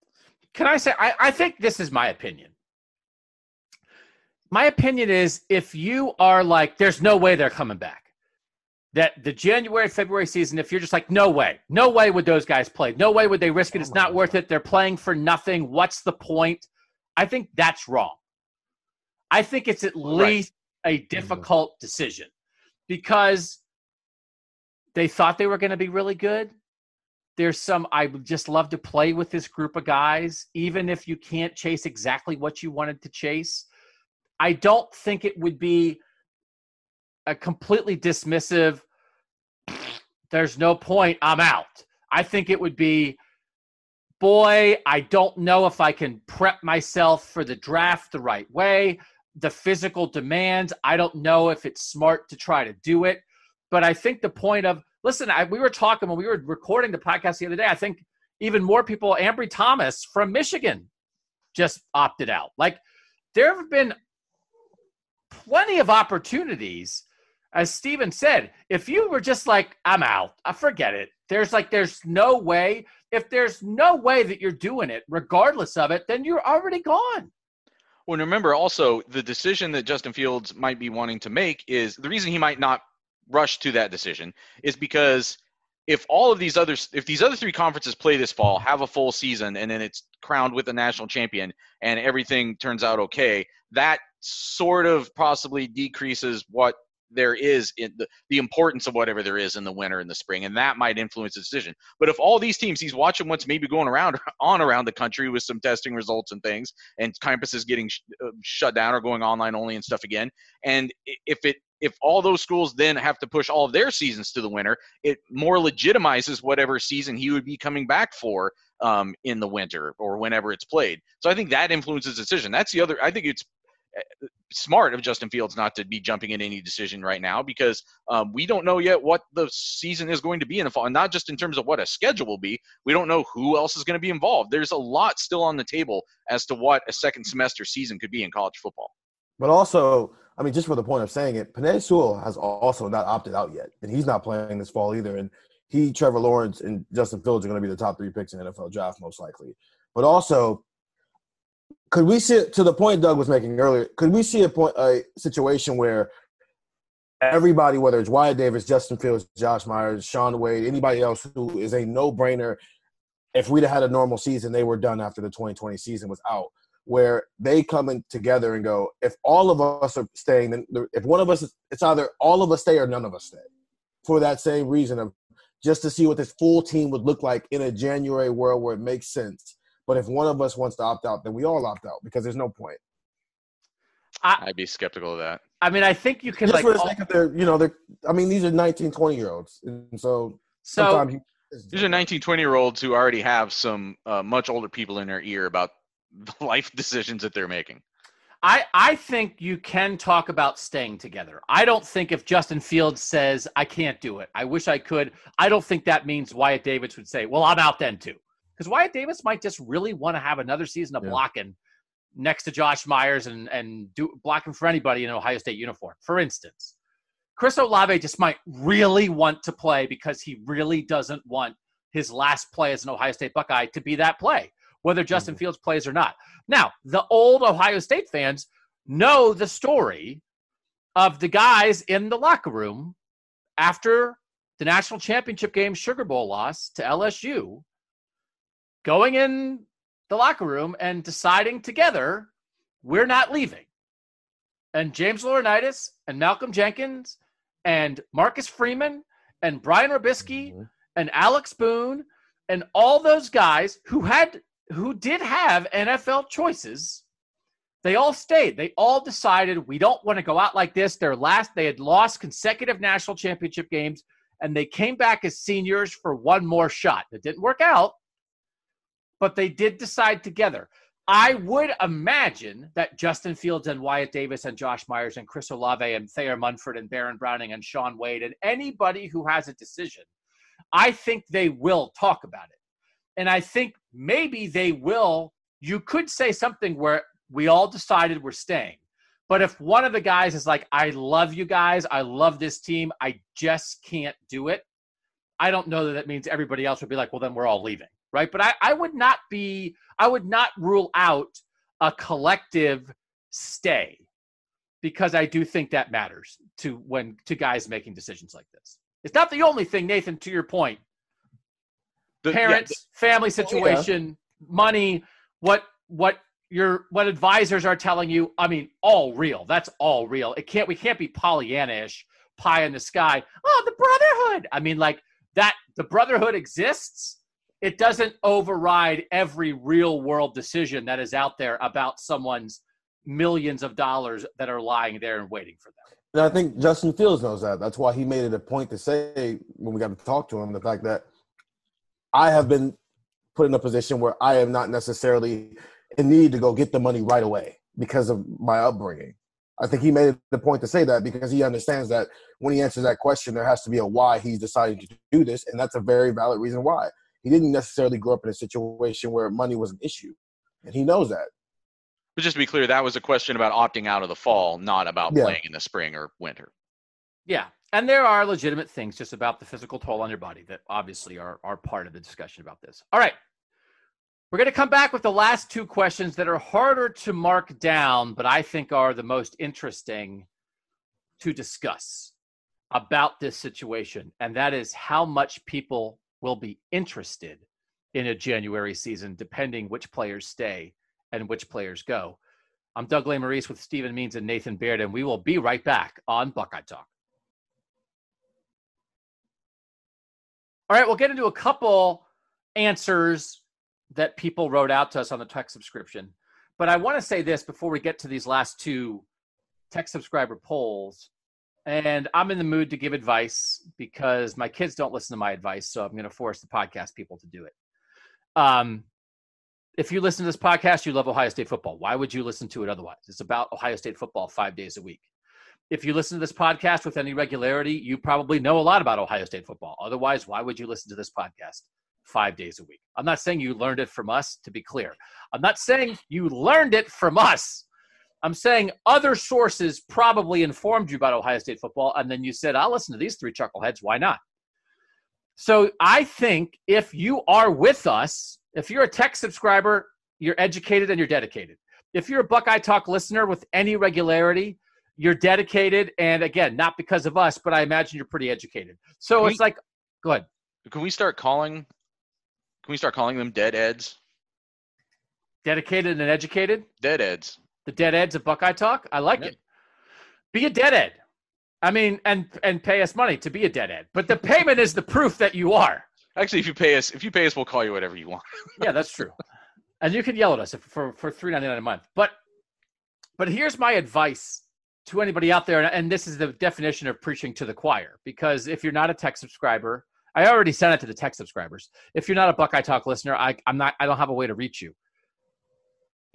Can I say I, I think this is my opinion. My opinion is if you are like, there's no way they're coming back. That the January February season, if you're just like, no way, no way would those guys play, no way would they risk it. It's not worth it. They're playing for nothing. What's the point? I think that's wrong. I think it's at least right. a mm-hmm. difficult mm-hmm. decision because they thought they were going to be really good. There's some, I would just love to play with this group of guys, even if you can't chase exactly what you wanted to chase. I don't think it would be a completely dismissive, there's no point, I'm out. I think it would be, boy, I don't know if I can prep myself for the draft the right way the physical demands. I don't know if it's smart to try to do it, but I think the point of listen, I, we were talking when we were recording the podcast the other day. I think even more people, Ambry Thomas from Michigan, just opted out. Like there have been plenty of opportunities. As Steven said, if you were just like, I'm out, I forget it. There's like, there's no way. If there's no way that you're doing it, regardless of it, then you're already gone. Well, remember also the decision that Justin Fields might be wanting to make is the reason he might not rush to that decision is because if all of these other if these other three conferences play this fall, have a full season, and then it's crowned with a national champion, and everything turns out okay, that sort of possibly decreases what there is in the, the importance of whatever there is in the winter and the spring and that might influence the decision but if all these teams he's watching what's maybe going around <laughs> on around the country with some testing results and things and campuses getting sh- uh, shut down or going online only and stuff again and if it if all those schools then have to push all of their seasons to the winter, it more legitimizes whatever season he would be coming back for um, in the winter or whenever it's played. So I think that influences decision. That's the other. I think it's smart of Justin Fields not to be jumping in any decision right now because um, we don't know yet what the season is going to be in the fall, and not just in terms of what a schedule will be. We don't know who else is going to be involved. There's a lot still on the table as to what a second semester season could be in college football. But also, I mean, just for the point of saying it, Penei Sewell has also not opted out yet, and he's not playing this fall either. And he, Trevor Lawrence, and Justin Fields are going to be the top three picks in the NFL draft most likely. But also, could we see to the point Doug was making earlier? Could we see a point a situation where everybody, whether it's Wyatt Davis, Justin Fields, Josh Myers, Shaun Wade, anybody else who is a no brainer, if we'd have had a normal season, they were done after the 2020 season was out where they come in together and go, if all of us are staying, then if one of us, it's either all of us stay or none of us stay, for that same reason of just to see what this full team would look like in a January world where it makes sense. But if one of us wants to opt out, then we all opt out because there's no point. I, would be skeptical of that. I mean, I think you can just like for the sake of their, you know, they're. I mean, these are 19, 20 year olds, and so so sometimes these are 19, 20 year olds who already have some uh, much older people in their ear about <laughs> the life decisions that they're making. I, I think you can talk about staying together. I don't think if Justin Fields says, I can't do it, I wish I could, I don't think that means Wyatt Davis would say, Well, I'm out then too. Because Wyatt Davis might just really want to have another season of yeah. blocking next to Josh Myers and, and do blocking for anybody in an Ohio State uniform, for instance. Chris Olave just might really want to play because he really doesn't want his last play as an Ohio State Buckeye to be that play whether Justin mm-hmm. Fields plays or not. Now, the old Ohio State fans know the story of the guys in the locker room after the national championship game Sugar Bowl loss to LSU, going in the locker room and deciding together, we're not leaving. And James Laurinaitis and Malcolm Jenkins and Marcus Freeman and Brian Robiskie mm-hmm. and Alex Boone and all those guys who had who did have NFL choices, they all stayed. They all decided we don't want to go out like this. Their last, they had lost consecutive national championship games, and they came back as seniors for one more shot. It didn't work out, but they did decide together. I would imagine that Justin Fields and Wyatt Davis and Josh Myers and Chris Olave and Thayer Munford and Baron Browning and Shaun Wade and anybody who has a decision, I think they will talk about it. And I think maybe they will. You could say something where we all decided we're staying. But if one of the guys is like, I love you guys, I love this team, I just can't do it, I don't know that that means everybody else would be like, well, then we're all leaving, right? But I, I would not be, I would not rule out a collective stay because I do think that matters to when to guys making decisions like this. It's not the only thing, Nathan, to your point, the, parents, yeah, the, family situation, oh, yeah. money, what what your what advisors are telling you. I mean, all real. That's all real. It can't we can't be Pollyannish, pie in the sky. Oh, the brotherhood. I mean, like that. The brotherhood exists. It doesn't override every real world decision that is out there about someone's millions of dollars that are lying there and waiting for them. And I think Justin Fields knows that. That's why he made it a point to say when we got to talk to him the fact that I have been put in a position where I am not necessarily in need to go get the money right away because of my upbringing. I think he made it the point to say that because he understands that when he answers that question, there has to be a why he's deciding to do this, and that's a very valid reason why. He didn't necessarily grow up in a situation where money was an issue, and he knows that. But just to be clear, that was a question about opting out of the fall, not about Yeah. playing in the spring or winter. Yeah. And there are legitimate things just about the physical toll on your body that obviously are, are part of the discussion about this. All right. We're going to come back with the last two questions that are harder to mark down, but I think are the most interesting to discuss about this situation. And that is how much people will be interested in a January season, depending which players stay and which players go. I'm Doug Lesmerises with Stephen Means and Nathan Baird, and we will be right back on Buckeye Talk. All right, we'll get into a couple answers that people wrote out to us on the text subscription. But I want to say this before we get to these last two text subscriber polls. And I'm in the mood to give advice because my kids don't listen to my advice. So I'm going to force the podcast people to do it. Um, if you listen to this podcast, you love Ohio State football. Why would you listen to it otherwise? It's about Ohio State football five days a week. If you listen to this podcast with any regularity, you probably know a lot about Ohio State football. Otherwise, why would you listen to this podcast five days a week? I'm not saying you learned it from us, to be clear. I'm not saying you learned it from us. I'm saying other sources probably informed you about Ohio State football, and then you said, I'll listen to these three chuckleheads. Why not? So I think if you are with us, if you're a text subscriber, you're educated and you're dedicated. If you're a Buckeye Talk listener with any regularity, you're dedicated. And again, not because of us, but I imagine you're pretty educated. So Can it's we- like, go ahead. Can we start calling? Can we start calling them dead eds? Dedicated and educated. Dead eds. The dead eds of Buckeye Talk. I like Yeah. it. Be a dead ed. I mean, and and pay us money to be a dead ed. But the payment is the proof that you are. Actually, if you pay us, if you pay us, we'll call you whatever you want. <laughs> yeah, that's true. And you can yell at us if, for for three ninety nine a month. But but here's my advice to anybody out there, and, and this is the definition of preaching to the choir. Because if you're not a text subscriber, I already sent it to the text subscribers. If you're not a Buckeye Talk listener, I, I'm not. I don't have a way to reach you.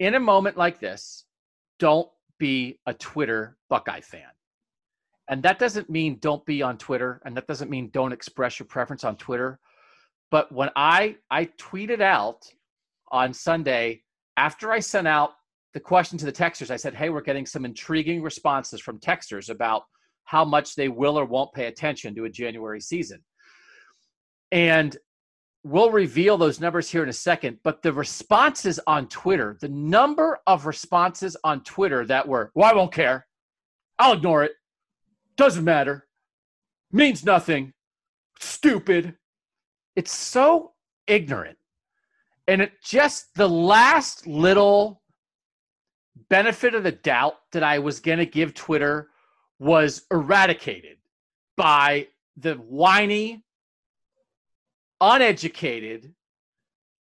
In a moment like this, don't be a Twitter Buckeye fan. And that doesn't mean don't be on Twitter, and that doesn't mean don't express your preference on Twitter. But when I I tweeted out on Sunday after I sent out the question to the texters, I said, "Hey, we're getting some intriguing responses from texters about how much they will or won't pay attention to a January season." And we'll reveal those numbers here in a second, but the responses on Twitter, the number of responses on Twitter that were, "Well, I won't care. I'll ignore it. Doesn't matter. Means nothing. Stupid." It's so ignorant. And it just the last little benefit of the doubt that I was going to give Twitter was eradicated by the whiny, uneducated,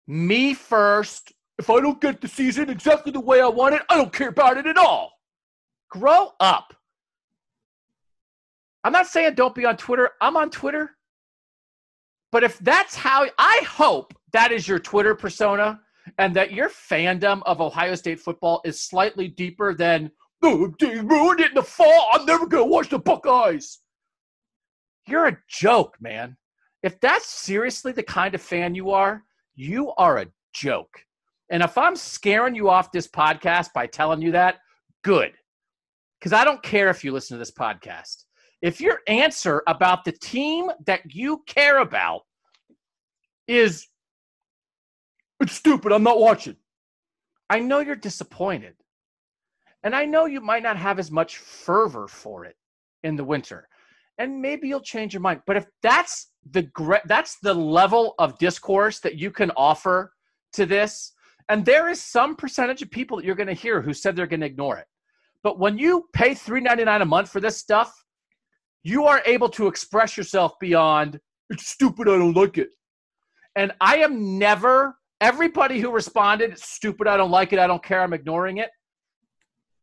me first. If I don't get the season exactly the way I want it, I don't care about it at all. Grow up. I'm not saying don't be on Twitter. I'm on Twitter. But if that's how I hope that is your Twitter persona and that your fandom of Ohio State football is slightly deeper than oh, they ruined it in the fall. I'm never gonna watch the Buckeyes. You're a joke, man. If that's seriously the kind of fan you are, you are a joke. And if I'm scaring you off this podcast by telling you that, good. Because I don't care if you listen to this podcast. If your answer about the team that you care about is it's stupid, I'm not watching. I know you're disappointed. And I know you might not have as much fervor for it in the winter. And maybe you'll change your mind. But if that's the that's the level of discourse that you can offer to this, and there is some percentage of people that you're going to hear who said they're going to ignore it. But when you pay $3.99 a month for this stuff, you are able to express yourself beyond it's stupid, I don't like it. And I am never everybody who responded, it's stupid, I don't like it, I don't care, I'm ignoring it.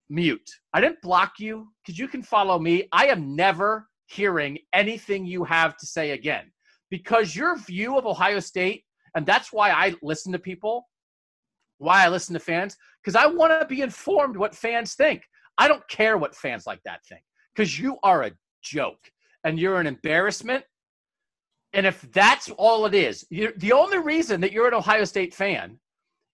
Mute. I didn't block you because you can follow me. I am never hearing anything you have to say again because your view of Ohio State, and that's why I listen to people, why I listen to fans, because I want to be informed what fans think. I don't care what fans like that think because you are a joke and you're an embarrassment. And if that's all it is, the only reason that you're an Ohio State fan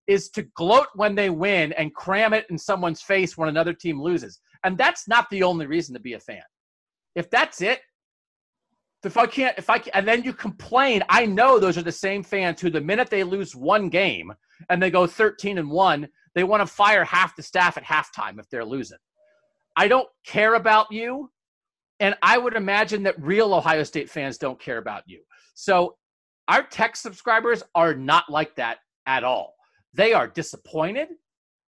is to gloat when they win and cram it in someone's face when another team loses. And that's not the only reason to be a fan. If that's it, if I can't, if I can, and then you complain, I know those are the same fans who, the minute they lose one game and they go 13 and one, they want to fire half the staff at halftime if they're losing. I don't care about you. And I would imagine that real Ohio State fans don't care about you. So our text subscribers are not like that at all. They are disappointed.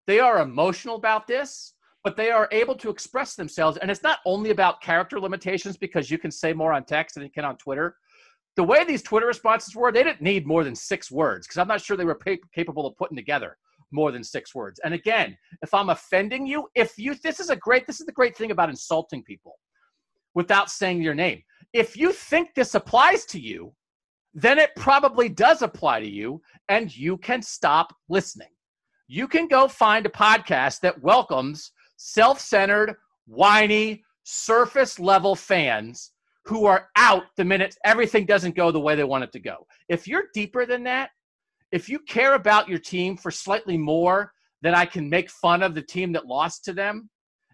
They are emotional about this, but they are able to express themselves. And it's not only about character limitations because you can say more on text than you can on Twitter. The way these Twitter responses were, they didn't need more than six words because I'm not sure they were pa- capable of putting together more than six words. And again, if I'm offending you, if you, this is a great, this is the great thing about insulting people without saying your name. If you think this applies to you, then it probably does apply to you and you can stop listening. You can go find a podcast that welcomes self centered, whiny, surface level fans who are out the minute everything doesn't go the way they want it to go. If you're deeper than that, if you care about your team for slightly more than I can make fun of the team that lost to them,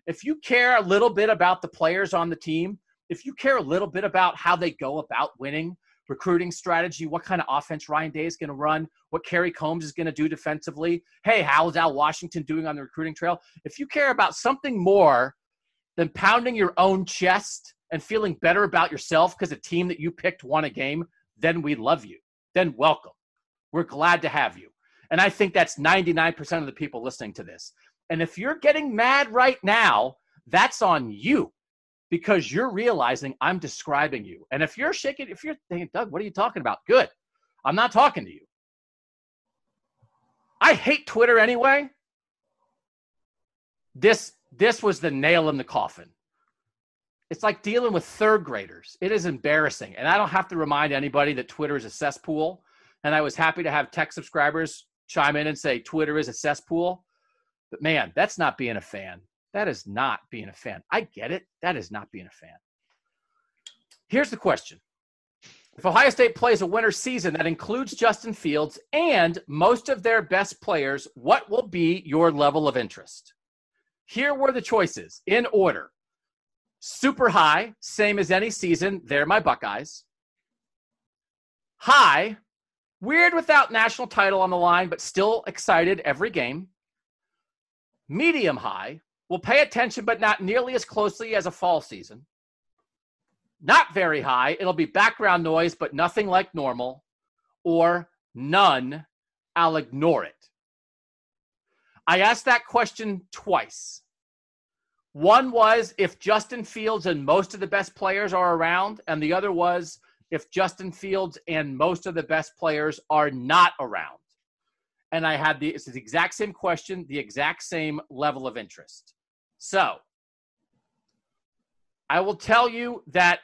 if you care a little bit about the players on the team, if you care a little bit about how they go about winning, recruiting strategy, what kind of offense Ryan Day is going to run, what Kerry Coombs is going to do defensively. Hey, how's Al Washington doing on the recruiting trail? If you care about something more than pounding your own chest and feeling better about yourself because a team that you picked won a game, then we love you. Then welcome. We're glad to have you. And I think that's 99% of the people listening to this. And if you're getting mad right now, that's on you because you're realizing I'm describing you. And if you're shaking, if you're thinking, Doug, what are you talking about? Good. I'm not talking to you. I hate Twitter anyway. This this was the nail in the coffin. It's like dealing with third graders. It is embarrassing. And I don't have to remind anybody that Twitter is a cesspool. And I was happy to have text subscribers chime in and say Twitter is a cesspool. But man, that's not being a fan. That is not being a fan. I get it. That is not being a fan. Here's the question If Ohio State plays a winter season that includes Justin Fields and most of their best players, what will be your level of interest? Here were the choices in order super high, same as any season. They're my Buckeyes. High, weird without national title on the line, but still excited every game. Medium high, will pay attention, but not nearly as closely as a fall season. Not very high. It'll be background noise, but nothing like normal. Or none. I'll ignore it. I asked that question twice. One was if Justin Fields and most of the best players are around, and the other was if Justin Fields and most of the best players are not around. And I had the, it's the exact same question, the exact same level of interest. So I will tell you that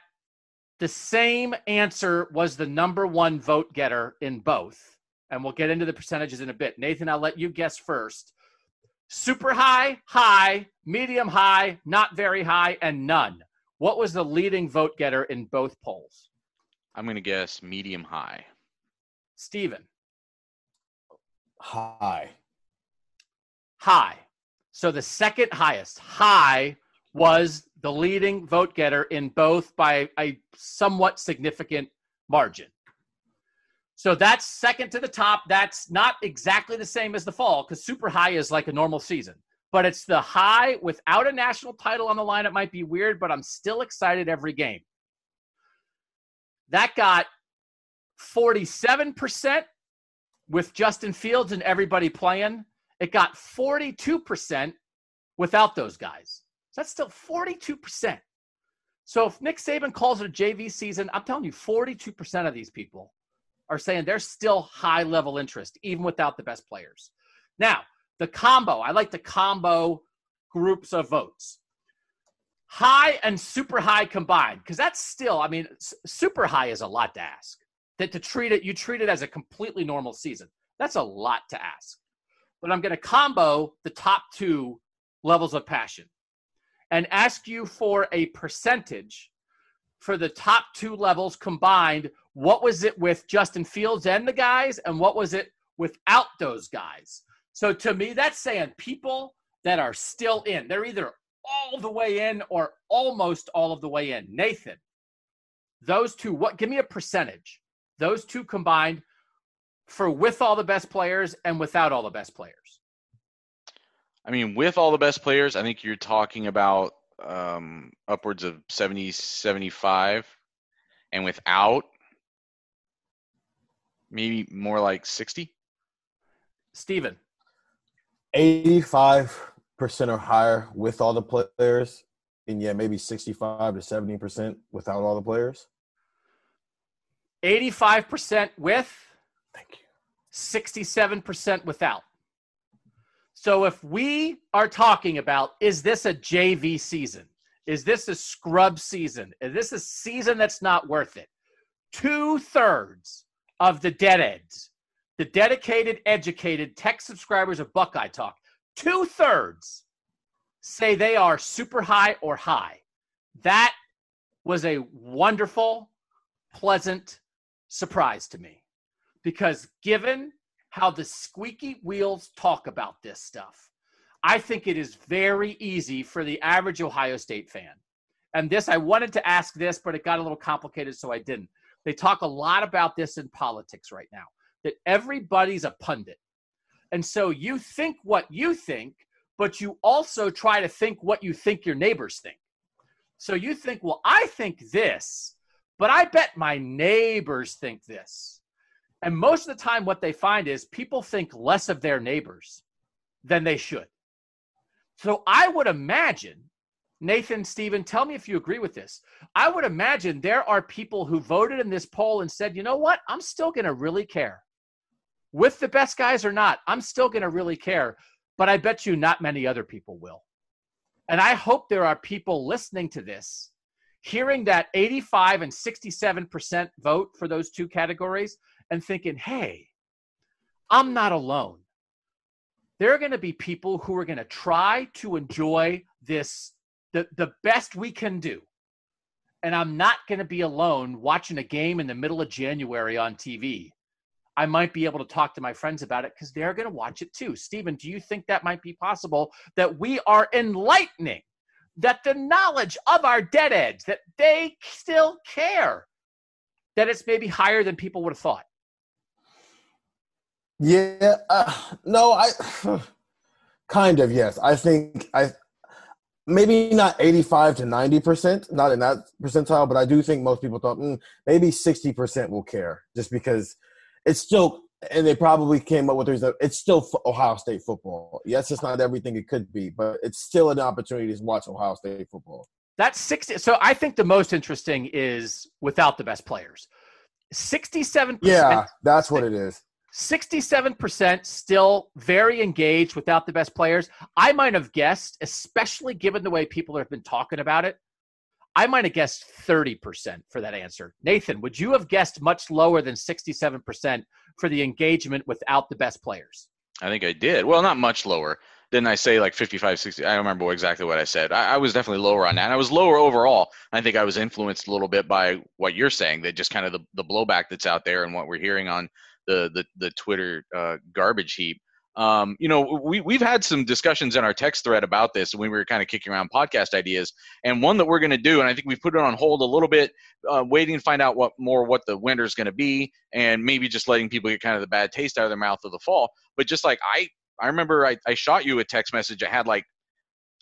the same answer was the number one vote getter in both. And we'll get into the percentages in a bit. Nathan, I'll let you guess first. Super high, high, medium high, not very high, and none. What was the leading vote getter in both polls? I'm going to guess medium high. Steven. High. High. So the second highest high was the leading vote getter in both by a somewhat significant margin. So that's second to the top. That's not exactly the same as the fall because super high is like a normal season, but it's the high without a national title on the line. It might be weird, but I'm still excited every game. That got 47% with Justin Fields and everybody playing. It got 42% without those guys. So that's still 42%. So if Nick Saban calls it a JV season, I'm telling you, 42% of these people are saying there's still high level interest, even without the best players. Now, the combo, I like the combo groups of votes. High and super high combined, because that's still, I mean, super high is a lot to ask. That to treat it, you treat it as a completely normal season. That's a lot to ask but I'm going to combo the top two levels of passion and ask you for a percentage for the top two levels combined. What was it with Justin Fields and the guys, and what was it without those guys? So to me, that's saying people that are still in, they're either all the way in or almost all of the way in. Nathan, those two, what give me a percentage? Those two combined for with all the best players and without all the best players. I mean, with all the best players, I think you're talking about um, upwards of 70, 75. And without, maybe more like 60. Steven. 85% or higher with all the players. And yeah, maybe 65 to 70% without all the players. 85% with. Thank you. 67% without. So if we are talking about is this a JV season? Is this a scrub season? Is this a season that's not worth it? Two thirds of the dead deadheads, the dedicated, educated text subscribers of Buckeye Talk, two thirds say they are super high or high. That was a wonderful, pleasant surprise to me because given how the squeaky wheels talk about this stuff, I think it is very easy for the average Ohio State fan. And this, I wanted to ask this, but it got a little complicated, so I didn't. They talk a lot about this in politics right now that everybody's a pundit. And so you think what you think, but you also try to think what you think your neighbors think. So you think, well, I think this, but I bet my neighbors think this. And most of the time, what they find is people think less of their neighbors than they should. So I would imagine, Nathan, Stephen, tell me if you agree with this. I would imagine there are people who voted in this poll and said, you know what? I'm still going to really care. With the best guys or not, I'm still going to really care. But I bet you not many other people will. And I hope there are people listening to this, hearing that 85 and 67% vote for those two categories and thinking, hey, I'm not alone there are going to be people who are going to try to enjoy this the, the best we can do. And I'm not going to be alone watching a game in the middle of January on TV. I might be able to talk to my friends about it because they're going to watch it too. Stephen, do you think that might be possible that we are enlightening that the knowledge of our deadheads, that they still care, that it's maybe higher than people would have thought? Yeah, uh, no, I <sighs> kind of yes. I think I maybe not 85 to 90%, not in that percentile, but I do think most people thought mm, maybe 60% will care just because it's still, and they probably came up with reason it's still Ohio State football. Yes, it's not everything it could be, but it's still an opportunity to watch Ohio State football. That's 60. So I think the most interesting is without the best players. 67%. Yeah, that's what it is. 67% still very engaged without the best players. I might have guessed, especially given the way people have been talking about it, I might have guessed 30% for that answer. Nathan, would you have guessed much lower than 67% for the engagement without the best players? I think I did. Well, not much lower. Didn't I say like 55, 60? I don't remember exactly what I said. I, I was definitely lower on that. And I was lower overall. I think I was influenced a little bit by what you're saying, that just kind of the, the blowback that's out there and what we're hearing on the the, the Twitter uh, garbage heap. Um, you know, we we've had some discussions in our text thread about this when we were kind of kicking around podcast ideas, and one that we're going to do, and I think we've put it on hold a little bit, uh, waiting to find out what more what the winter is going to be, and maybe just letting people get kind of the bad taste out of their mouth of the fall. But just like I, I remember I, I shot you a text message. I had like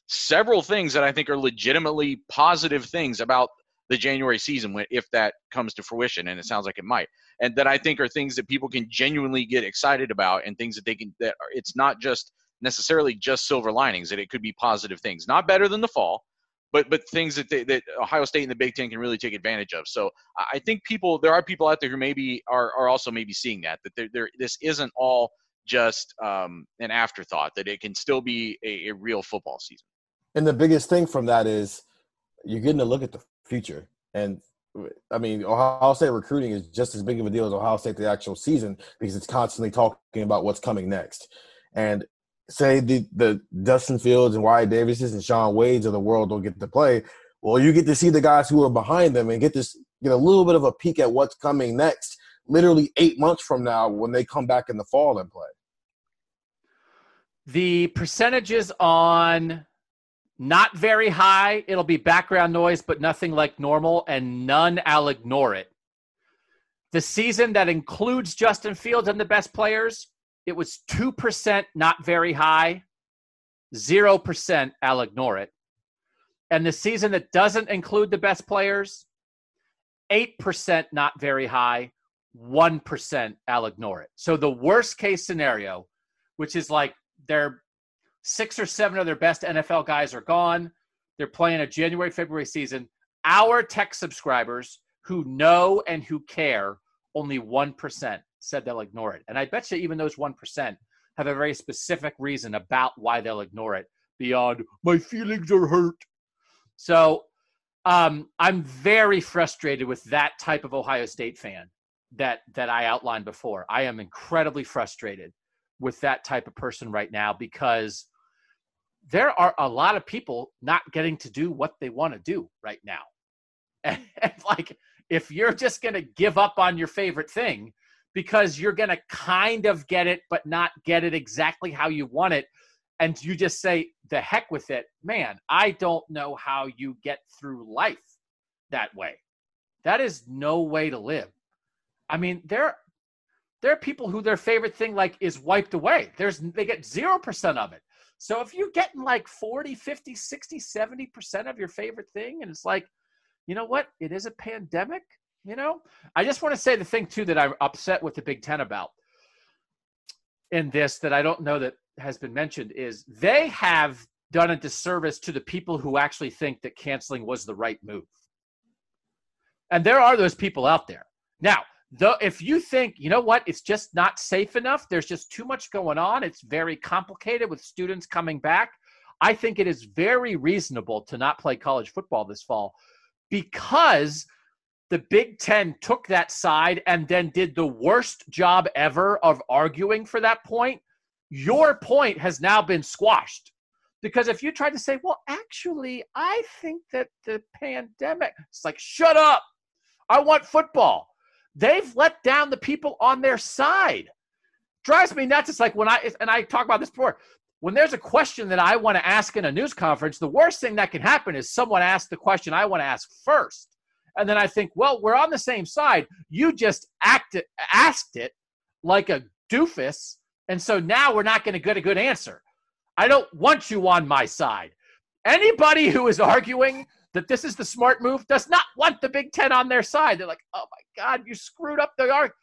several things that I think are legitimately positive things about the January season if that comes to fruition, and it sounds like it might. And that I think are things that people can genuinely get excited about and things that they can that are, it's not just necessarily just silver linings that it could be positive things. Not better than the fall but but things that they, that Ohio State and the Big Ten can really take advantage of. So I think people there are people out there who maybe are, are also maybe seeing that that there, there this isn't all just um, an afterthought that it can still be a, a real football season. And the biggest thing from that is you're getting to look at the future and I mean, Ohio State recruiting is just as big of a deal as Ohio State the actual season because it's constantly talking about what's coming next. And say the the Justin Fields and Wyatt Davises and Shaun Wade's of the world don't get to play. Well, you get to see the guys who are behind them and get this get a little bit of a peek at what's coming next. Literally eight months from now, when they come back in the fall and play. The percentages on not very high, it'll be background noise, but nothing like normal, and none, I'll ignore it. The season that includes Justin Fields and the best players, it was 2%, not very high. 0%, I'll ignore it. And the season that doesn't include the best players, 8%, not very high. 1%, I'll ignore it. So the worst case scenario, which is like their six or seven of their best NFL guys are gone. They're playing a January, February season. Our text subscribers who know and who care, only 1% said they'll ignore it. And I bet you even those 1% have a very specific reason about why they'll ignore it beyond my feelings are hurt. So um, I'm very frustrated with that type of Ohio State fan that that I outlined before. I am incredibly frustrated with that type of person right now because there are a lot of people not getting to do what they want to do right now. <laughs> And, and like if you're just going to give up on your favorite thing because you're going to kind of get it but not get it exactly how you want it and you just say the heck with it, man, I don't know how you get through life that way. That is no way to live. I mean, there there are people who their favorite thing like is wiped away. There's they get 0% of it. So if you're getting like 40, 50, 60, 70% of your favorite thing and it's like, you know what? It is a pandemic, you know? I just want to say the thing too that I'm upset with the Big 10 about in this that I don't know that has been mentioned is they have done a disservice to the people who actually think that canceling was the right move. And there are those people out there. Now, though if you think you know what it's just not safe enough there's just too much going on it's very complicated with students coming back i think it is very reasonable to not play college football this fall because the big 10 took that side and then did the worst job ever of arguing for that point. Your point has now been squashed. Because if you try to say well actually i think that the pandemic it's like shut up. I want football They've let down the people on their side. Drives me nuts. It's like when I, and I talk about this before, when there's a question that I want to ask in a news conference, the worst thing that can happen is someone asks the question I want to ask first. And then I think, well, we're on the same side. You just acted, asked it like a doofus. And so now we're not going to get a good answer. I don't want you on my side. Anybody who is arguing that this is the smart move does not want the Big Ten on their side. They're like, oh my God, you screwed up the arc.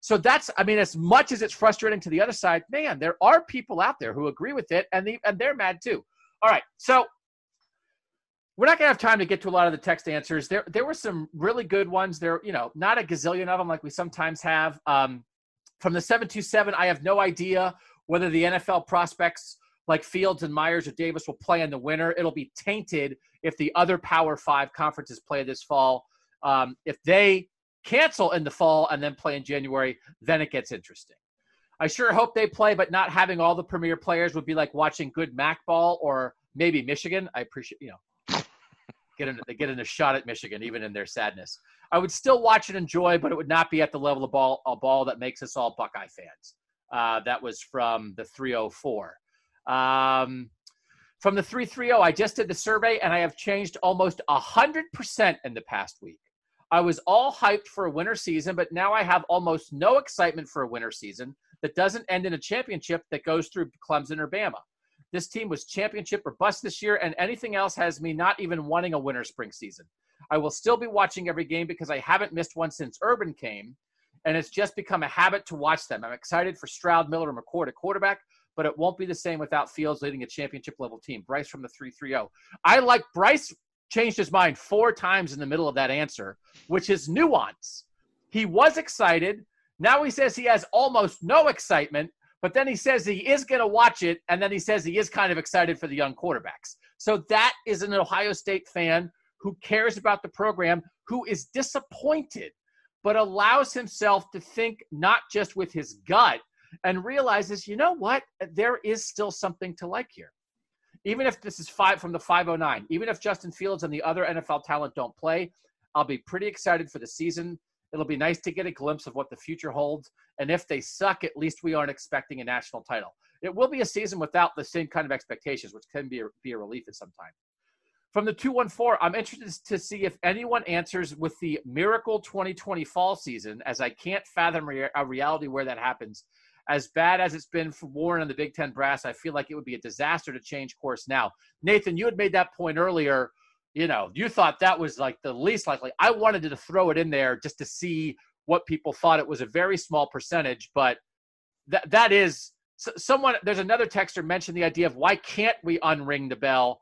So that's, I mean, as much as it's frustrating to the other side, man, there are people out there who agree with it and, the, and they're mad too. All right. So we're not going to have time to get to a lot of the text answers. There, there were some really good ones. There, you know, not a gazillion of them like we sometimes have. Um, from the 727, I have no idea whether the NFL prospects like Fields and Myers or Davis will play in the winter. It'll be tainted if the other Power Five conferences play this fall. Um, if they cancel in the fall and then play in January, then it gets interesting. I sure hope they play, but not having all the premier players would be like watching good MAC ball or maybe Michigan. I appreciate, you know, get get in a shot at Michigan, even in their sadness. I would still watch and enjoy, but it would not be at the level of ball, a ball that makes us all Buckeye fans. Uh, that was from the 304. Um, from the 330, I just did the survey and I have changed almost 100% in the past week. I was all hyped for a winter season, but now I have almost no excitement for a winter season that doesn't end in a championship that goes through Clemson or Bama. This team was championship or bust this year, and anything else has me not even wanting a winter spring season. I will still be watching every game because I haven't missed one since Urban came, and it's just become a habit to watch them. I'm excited for Stroud, Miller, and McCord at quarterback but it won't be the same without Fields leading a championship level team. Bryce from the 330. I like Bryce changed his mind four times in the middle of that answer, which is nuance. He was excited. Now he says he has almost no excitement, but then he says he is going to watch it, and then he says he is kind of excited for the young quarterbacks. So that is an Ohio State fan who cares about the program, who is disappointed, but allows himself to think not just with his gut, and realizes, you know what, there is still something to like here. Even if this is five from the 509, even if Justin Fields and the other NFL talent don't play, I'll be pretty excited for the season It'll be nice to get a glimpse of what the future holds. And if they suck, at least we aren't expecting a national title. It will be a season without the same kind of expectations, which can be a, be a relief at some time. From the 214, I'm interested to see if anyone answers with the Miracle 2020 fall season, as I can't fathom a reality where that happens. As bad as it's been for Warren and the Big Ten brass, I feel like it would be a disaster to change course now. Nathan, you had made that point earlier. You know, you thought that was like the least likely. I wanted to throw it in there just to see what people thought. It was a very small percentage, but that that is someone. There's another texter mentioned the idea of why can't we unring the bell?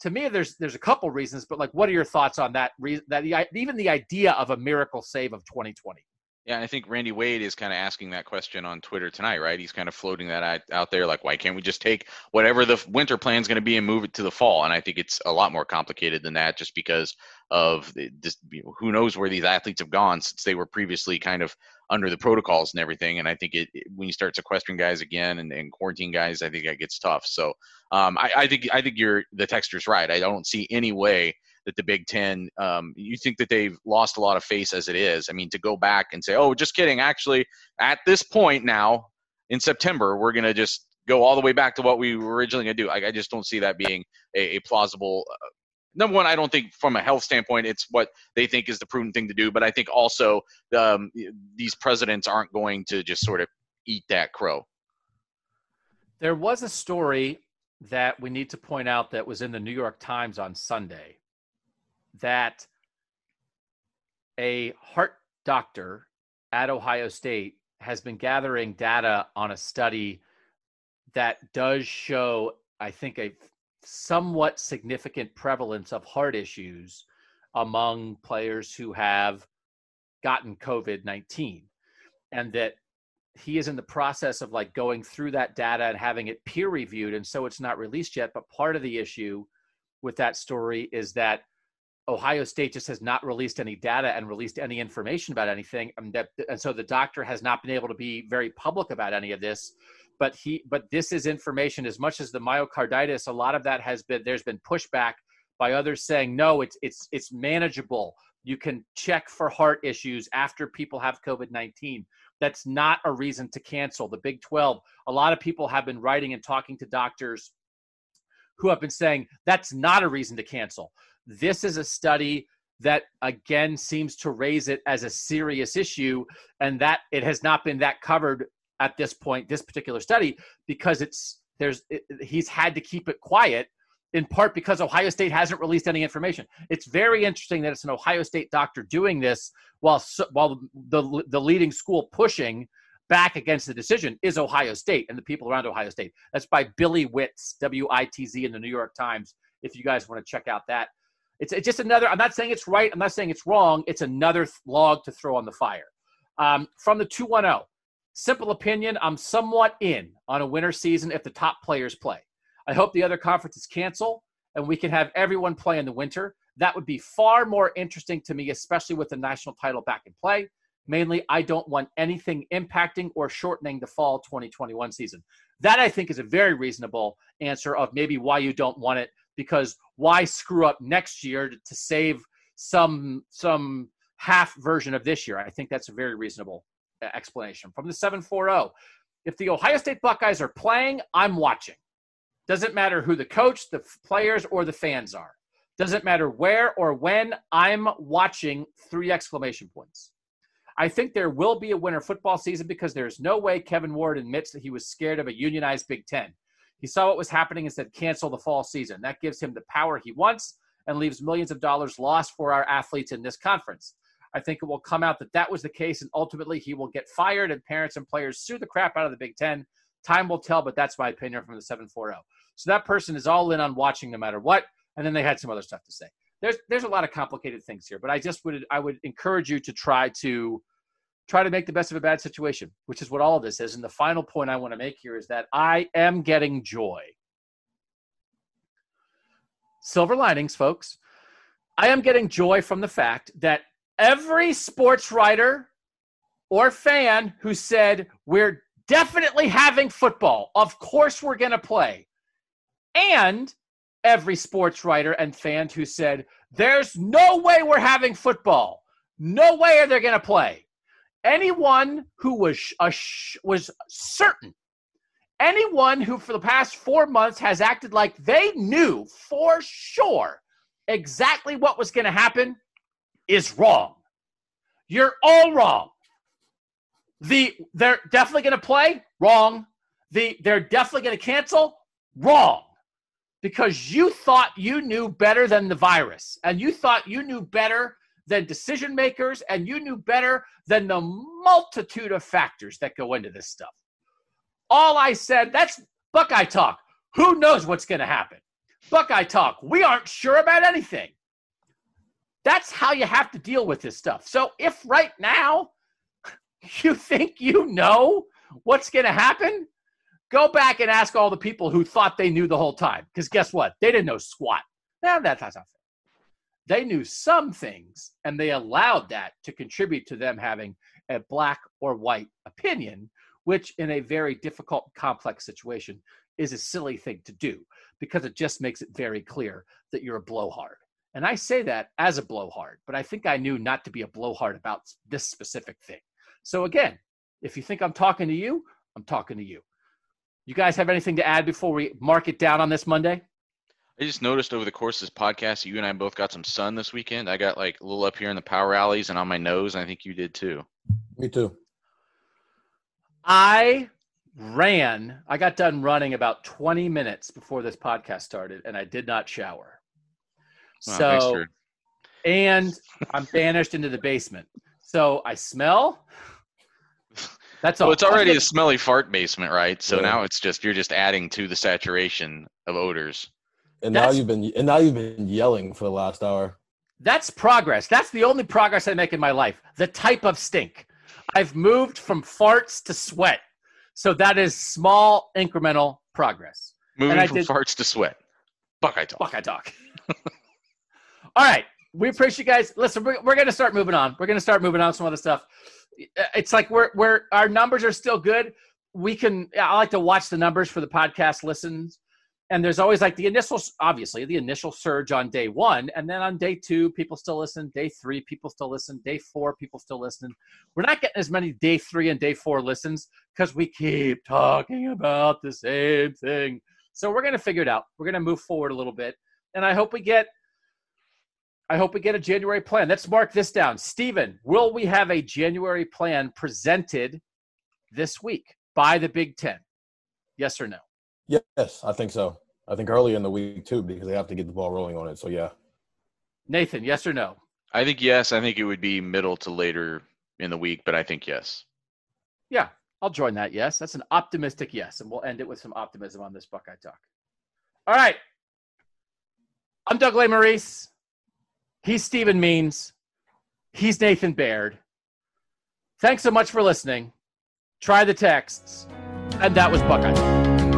to me, there's there's a couple reasons, but like, what are your thoughts on that? That even the idea of a miracle save of 2020. Yeah, I think Randy Wade is kind of asking that question on Twitter tonight, right? He's kind of floating that out there, like, why can't we just take whatever the winter plan is going to be and move it to the fall? And I think it's a lot more complicated than that, just because of this. Who knows where these athletes have gone since they were previously kind of under the protocols and everything. And I think it, it when you start sequestering guys again and, and, quarantine guys, I think that gets tough. So um, I, I, think I think you're the texter's right. I don't see any way that the Big Ten. Um, you think that they've lost a lot of face as it is. I mean, to go back and say, "Oh, just kidding." Actually, at this point now in September, we're gonna just go all the way back to what we were originally gonna do. I, I just don't see that being a, a plausible uh, number one, I don't think from a health standpoint it's what they think is the prudent thing to do. But I think also um, these presidents aren't going to just sort of eat that crow. There was a story that we need to point out that was in the New York Times on Sunday that a heart doctor at Ohio State has been gathering data on a study that does show, I think, a somewhat significant prevalence of heart issues among players who have gotten COVID 19. And that he is in the process of like going through that data and having it peer reviewed. And so it's not released yet. But part of the issue with that story is that Ohio State just has not released any data and released any information about anything. And, that, and so the doctor has not been able to be very public about any of this. But he but this is information as much as the myocarditis a lot of that has been there's been pushback by others saying no it's it's it's manageable. You can check for heart issues after people have covid-19 that's not a reason to cancel the big 12 a lot of people have been writing and talking to doctors who have been saying that's not a reason to cancel this is a study that again seems to raise it as a serious issue and that it has not been that covered at this point, this particular study, because it's there's it, he's had to keep it quiet in part because Ohio State hasn't released any information. It's very interesting that it's an Ohio State doctor doing this while while the the leading school pushing back against the decision is Ohio State and the people around Ohio State. That's by Billy Witz, W I T Z, in the New York Times. If you guys want to check out that, it's, it's just another. I'm not saying it's right. I'm not saying it's wrong. It's another log to throw on the fire. Um, from the two one zero. Simple opinion I'm somewhat in on a winter season if the top players play. I hope the other conferences cancel and we can have everyone play in the winter. That would be far more interesting to me, especially with the national title back in play. Mainly, I don't want anything impacting or shortening the fall 2021 season. That I think is a very reasonable answer of maybe why you don't want it because why screw up next year to, to save some some half version of this year? I think that's a very reasonable uh, explanation from the 740. If the Ohio State Buckeyes are playing, I'm watching. Doesn't matter who the coach, the players, or the fans are. Doesn't matter where or when, I'm watching three exclamation points. I think there will be a winter football season because there's no way Kevin Warren admits that he was scared of a unionized Big Ten. He saw what was happening and said, cancel the fall season. That gives him the power he wants and leaves millions of dollars lost for our athletes in this conference. I think it will come out that that was the case, and ultimately he will get fired, and parents and players sue the crap out of the Big Ten. Time will tell, but that's my opinion from the 740. So that person is all in on watching no matter what. And then they had some other stuff to say. There's there's a lot of complicated things here, but I just would I would encourage you to try to try to make the best of a bad situation, which is what all of this is. And the final point I want to make here is that I am getting joy. Silver linings, folks. I am getting joy from the fact that every sports writer or fan who said, We're definitely having football. Of course, we're going to play. And every sports writer and fan who said, There's no way we're having football. No way are they going to play. Anyone who was a was certain, anyone who for the past four months has acted like they knew for sure exactly what was going to happen is wrong. You're all wrong. The they're definitely going to play wrong. The they're definitely going to cancel wrong because you thought you knew better than the virus and you thought you knew better than decision makers and you knew better than the multitude of factors that go into this stuff. All I said, that's Buckeye talk. Who knows what's going to happen? Buckeye talk. We aren't sure about anything. That's how you have to deal with this stuff. So if right now <laughs> you think you know what's going to happen, go back and ask all the people who thought they knew the whole time. Because guess what? They didn't know squat. Now that's not fair. They knew some things, and they allowed that to contribute to them having a black or white opinion, which in a very difficult, complex situation is a silly thing to do because it just makes it very clear that you're a blowhard. And I say that as a blowhard, but I think I knew not to be a blowhard about this specific thing. So again, if you think I'm talking to you, I'm talking to you. You guys have anything to add before we mark it down on this Monday? I just noticed over the course of this podcast, you and I both got some sun this weekend. I got like a little up here in the power alleys and on my nose, and I think you did too. Me too. I ran, I got done running about 20 minutes before this podcast started, and I did not shower. so, and I'm banished into the basement. So I smell. That's all. Well, it's already a smelly fart basement, right? So yeah. now it's just you're just adding to the saturation of odors. And now you've been and now you've been yelling for the last hour. That's progress. That's the only progress I make in my life. The type of stink. I've moved from farts to sweat. So that is small incremental progress. Moving and from did, farts to sweat. Buckeye talk. Buckeye talk. <laughs> All right. We appreciate you guys. Listen, we're, we're going to start moving on. We're going to start moving on some other stuff. It's like we're, we're, our numbers are still good. We can, I like to watch the numbers for the podcast listens and there's always like the initial obviously the initial surge on day one and then on day two people still listen day three people still listen day four people still listen. We're not getting as many day three and day four listens because we keep talking about the same thing. So we're going to figure it out. We're going to move forward a little bit and i hope we get i hope we get a january plan. Let's mark this down. Stephen will we have a january plan presented this week by the big ten? Yes or no Yes, I think so. I think early in the week too, because they have to get the ball rolling on it. So yeah. Nathan, yes or no? I think yes. I think it would be middle to later in the week, but I think yes. Yeah, I'll join that. Yes, that's an optimistic yes, and we'll end it with some optimism on this Buckeye talk. All right. I'm Doug Lesmerises. He's Stephen Means. He's Nathan Baird. Thanks so much for listening. Try the texts. And that was Buckeye.